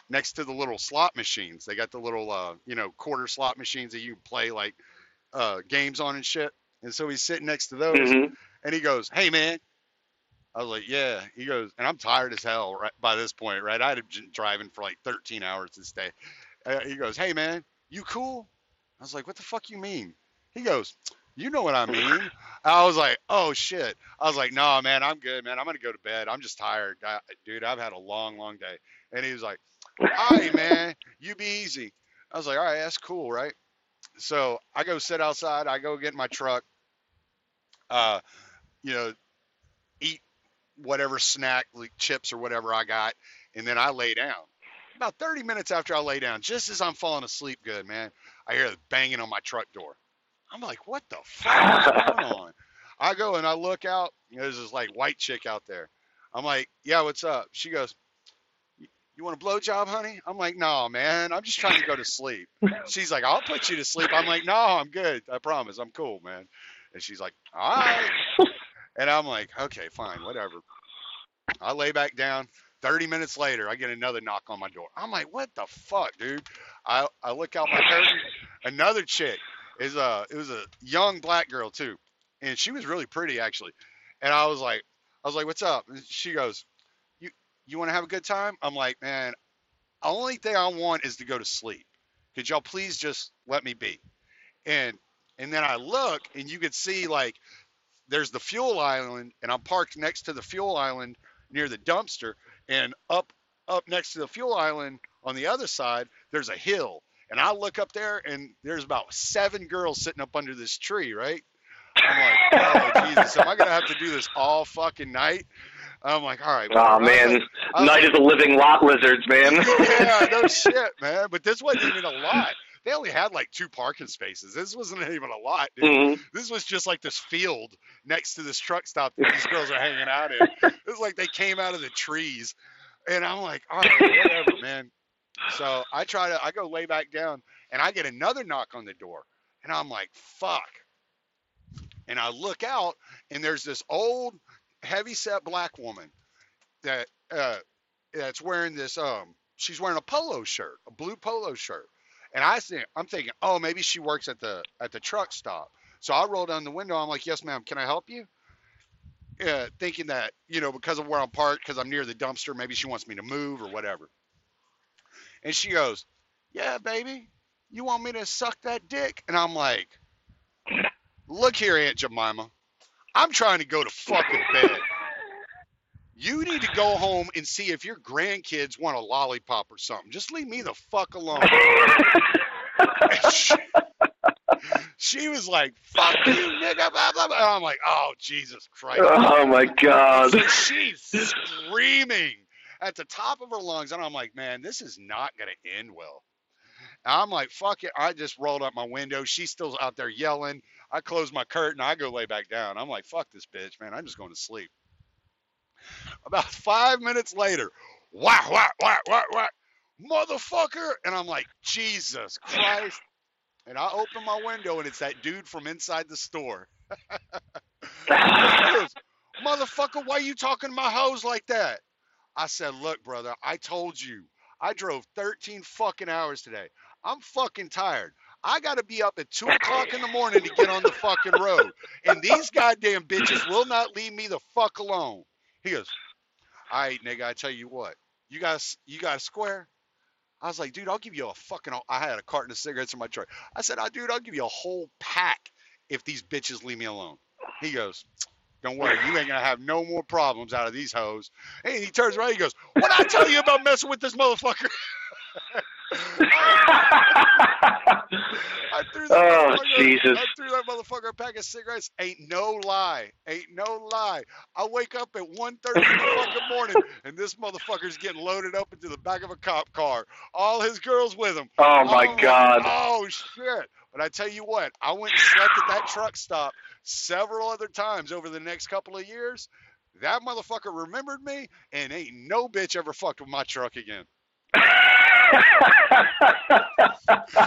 next to the little slot machines. They got the little uh you know quarter slot machines that you play like uh games on and shit. And so he's sitting next to those, hmm and he goes, "Hey man." I was like, "Yeah." He goes, and I'm tired as hell right by this point, right? I had been driving for like 13 hours this day. Uh, he goes, "Hey man, you cool?" I was like, "What the fuck you mean?" He goes, "You know what I mean." I was like, "Oh shit." I was like, "No, man, I'm good, man. I'm gonna go to bed. I'm just tired, I, dude. I've had a long, long day." And he was like, "All right, man, you be easy." I was like, "All right, that's cool, right?" So I go sit outside. I go get in my truck. Uh, you know, eat whatever snack, like chips or whatever I got, and then I lay down. About 30 minutes after I lay down, just as I'm falling asleep good, man, I hear the banging on my truck door. I'm like, what the fuck is going on? I go and I look out, you know, there's this like white chick out there. I'm like, yeah, what's up? She goes, "You- you want a blowjob, honey? I'm like, no, man, I'm just trying to go to sleep. She's like, I'll put you to sleep. I'm like, no, I'm good. I promise. I'm cool, man. And she's like, all right. And I'm like, okay, fine, whatever. I lay back down. 30 minutes later, I get another knock on my door. I'm like, what the fuck, dude? I, I look out my curtain. Another chick is a, it was a young black girl too. And she was really pretty actually. And I was like, I was like, what's up? And she goes, you, you want to have a good time? I'm like, man, the only thing I want is to go to sleep. Could y'all please just let me be? And, and then I look and you could see like, there's the fuel island and I'm parked next to the fuel island near the dumpster and up up next to the fuel island on the other side there's a hill and I look up there and there's about seven girls sitting up under this tree right I'm like oh Jesus am I gonna have to do this all fucking night I'm like all right Oh whatever." I was man, like- night like, of the living lot lizards, man. yeah, no shit, man. But this wasn't even a lot. They only had like two parking spaces. This wasn't even a lot, dude. Mhm. This was just like this field next to this truck stop that these girls are hanging out in. It was like they came out of the trees. And I'm like, all right, whatever, man. So I try to, I go lay back down and I get another knock on the door. And I'm like, fuck. And I look out and there's this old, heavy set black woman that, uh, that's wearing this, um, she's wearing a polo shirt, a blue polo shirt. And I think, I'm thinking, oh, maybe she works at the, at the truck stop. So I roll down the window. I'm like, yes, ma'am. Can I help you? Uh, thinking that, you know, because of where I'm parked, because I'm near the dumpster, maybe she wants me to move or whatever. And she goes, yeah, baby, you want me to suck that dick? And I'm like, look here, Aunt Jemima. I'm trying to go to fucking bed. You need to go home and see if your grandkids want a lollipop or something. Just leave me the fuck alone. She, she was like, fuck you, nigga, blah, blah, blah. And I'm like, oh, Jesus Christ. oh my god. So she's screaming at the top of her lungs. And I'm like, man, this is not going to end well. And I'm like, fuck it. I just rolled up my window. She's still out there yelling. I close my curtain. I go lay back down. I'm like, fuck this bitch, man. I'm just going to sleep. About five minutes later, whack, whack, whack, whack, whack, motherfucker. And I'm like, Jesus Christ. And I open my window and it's that dude from inside the store. Goes, Motherfucker, why you talking to my hoes like that? I said, Look, brother, I told you. I drove 13 fucking hours today. I'm fucking tired. I got to be up at 2 o'clock in the morning to get on the fucking road. And these goddamn bitches will not leave me the fuck alone. He goes, all right, nigga, I tell you what, you a, you got a square. I was like, dude, I'll give you a fucking. I had a carton of cigarettes in my truck. I said, oh, dude, I'll give you a whole pack if these bitches leave me alone. He goes, don't worry, you ain't gonna have no more problems out of these hoes. And he turns around, he goes, what I tell you about messing with this motherfucker? I threw that Oh, motherfucker- Jesus. I threw that motherfucker a pack of cigarettes. Ain't no lie. Ain't no lie. I wake up at 1.30 in the fucking morning, and this motherfucker's getting loaded up into the back of a cop car. All his girls with him. oh my Oh, God. Oh shit! But I tell you what, I went and slept at that truck stop several other times over the next couple of years. That motherfucker remembered me, and ain't no bitch ever fucked with my truck again.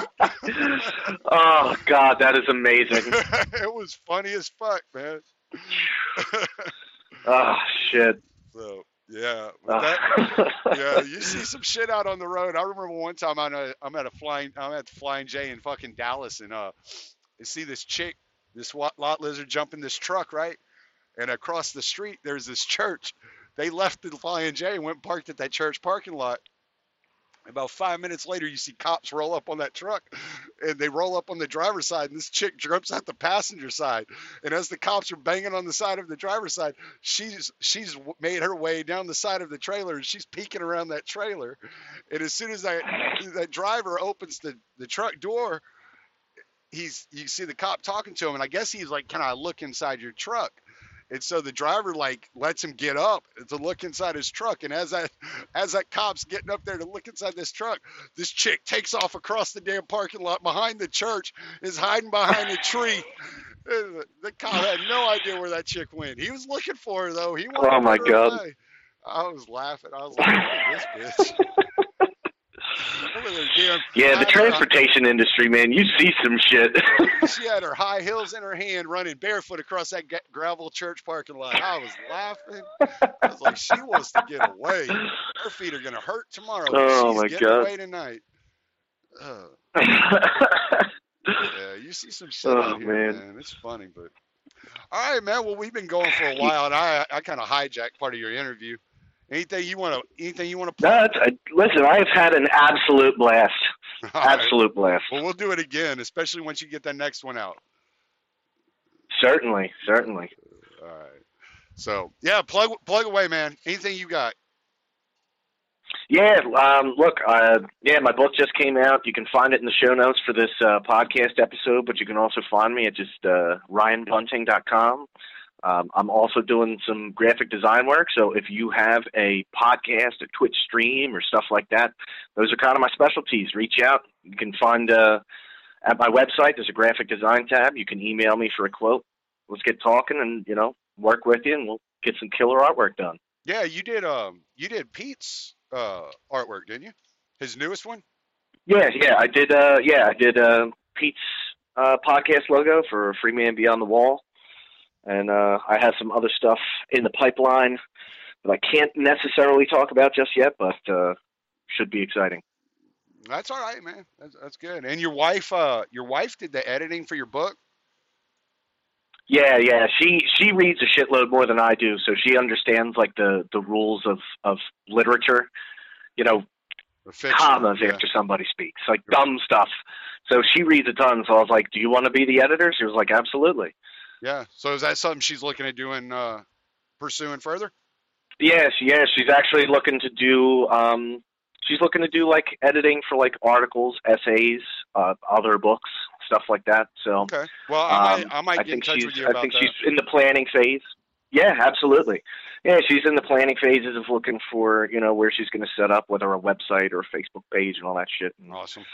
oh God, that is amazing. it was funny as fuck, man. Oh shit. so yeah, but that, yeah, you see some shit out on the road. I remember one time I'm at, I'm at a flying, I'm at the Flying J in fucking Dallas, and uh, I see this chick, this lot lizard jumping this truck, right? And across the street, there's this church. They left the Flying J and went and parked at that church parking lot. About five minutes later, you see cops roll up on that truck, and they roll up on the driver's side, and this chick jumps out the passenger side. And as the cops are banging on the side of the driver's side, she's she's made her way down the side of the trailer, and she's peeking around that trailer. And as soon as that that driver opens the the truck door, he's you see the cop talking to him, and I guess he's like, "Can I look inside your truck?" And so the driver like lets him get up to look inside his truck, and as that as that cop's getting up there to look inside this truck, this chick takes off across the damn parking lot behind the church, is hiding behind a tree. The cop had no idea where that chick went. He was looking for her though. He Oh, my God. away. I was laughing. I was like, this bitch." Look at her damn- Yeah, the had her- transportation industry, man. You see some shit. she had her high heels in her hand running barefoot across that gravel church parking lot. I was laughing. I was like, she wants to get away. Her feet are going to hurt tomorrow. Oh, She's my getting God. away tonight. Uh, yeah, you see some shit Oh, out here, man. man. It's funny, but. All right, man. Well, we've been going for a while, and I I kind of hijacked part of your interview. Anything you want to anything you want to no, uh, listen, I have had an absolute blast. Absolute blast. Well, we'll do it again, especially once you get that next one out. Certainly, certainly. All right. So yeah, plug plug away, man. Anything you got? Yeah, um, look, uh, yeah, my book just came out. You can find it in the show notes for this uh, podcast episode, but you can also find me at just uh, ryanbunting.com. Um, I'm also doing some graphic design work, so if you have a podcast, a Twitch stream, or stuff like that, those are kind of my specialties. Reach out. You can find uh, at my website. There's a graphic design tab. You can email me for a quote. Let's get talking, and you know, work with you, and we'll get some killer artwork done. Yeah, you did. Um, you did Pete's uh artwork, didn't you? His newest one. Yeah, yeah, I did. Uh, yeah, I did uh, Pete's uh, podcast logo for Free Man Beyond the Wall, and uh, I have some other stuff in the pipeline that I can't necessarily talk about just yet, but uh, should be exciting. That's all right, man. That's, that's good. And your wife, uh, your wife did the editing for your book. Yeah, yeah, she she reads a shitload more than I do, so she understands like the the rules of of literature. You know, fiction, commas yeah. after somebody speaks, like dumb stuff. So she reads a ton. So I was like, "Do you want to be the editor?" She was like, "Absolutely." Yeah. So is that something she's looking at doing, uh, pursuing further? Yes, yes, she's actually looking to do. Um, she's looking to do like editing for like articles, essays, uh, other books, stuff like that. So Okay. Well, I um, might, I might I get in think touch she's. with you I think that. she's in the planning phase. Yeah, absolutely. Yeah, she's in the planning phases of looking for you know where she's going to set up, whether a website or a Facebook page and all that shit. And Awesome.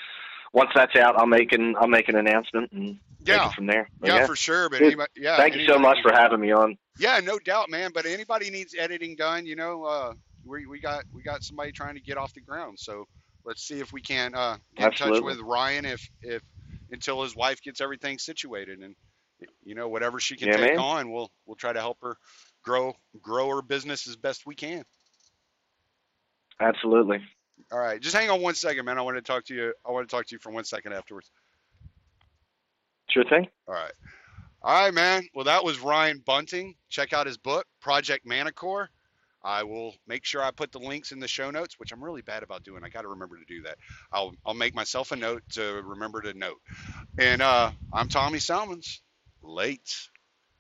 Once that's out, I'll make an I'll make an announcement and Yeah. from there. But Yeah, yeah, for sure. But anybody, yeah. thank you so much for having me on. Yeah, no doubt, man. But anybody needs editing done, you know, uh, we we got we got somebody trying to get off the ground. So let's see if we can uh, get in touch with Ryan if if until his wife gets everything situated and you know whatever she can Yeah, take man. on, we'll we'll try to help her grow grow her business as best we can. Absolutely. All right, just hang on one second, man. I want to talk to you. I want to talk to you for one second afterwards. Sure thing. All right. All right, man. Well, that was Ryan Bunting. Check out his book, Project Manticore. I will make sure I put the links in the show notes, which I'm really bad about doing. I got to remember to do that. I'll I'll make myself a note to remember to note. And uh, I'm Tommy Salmons. Late.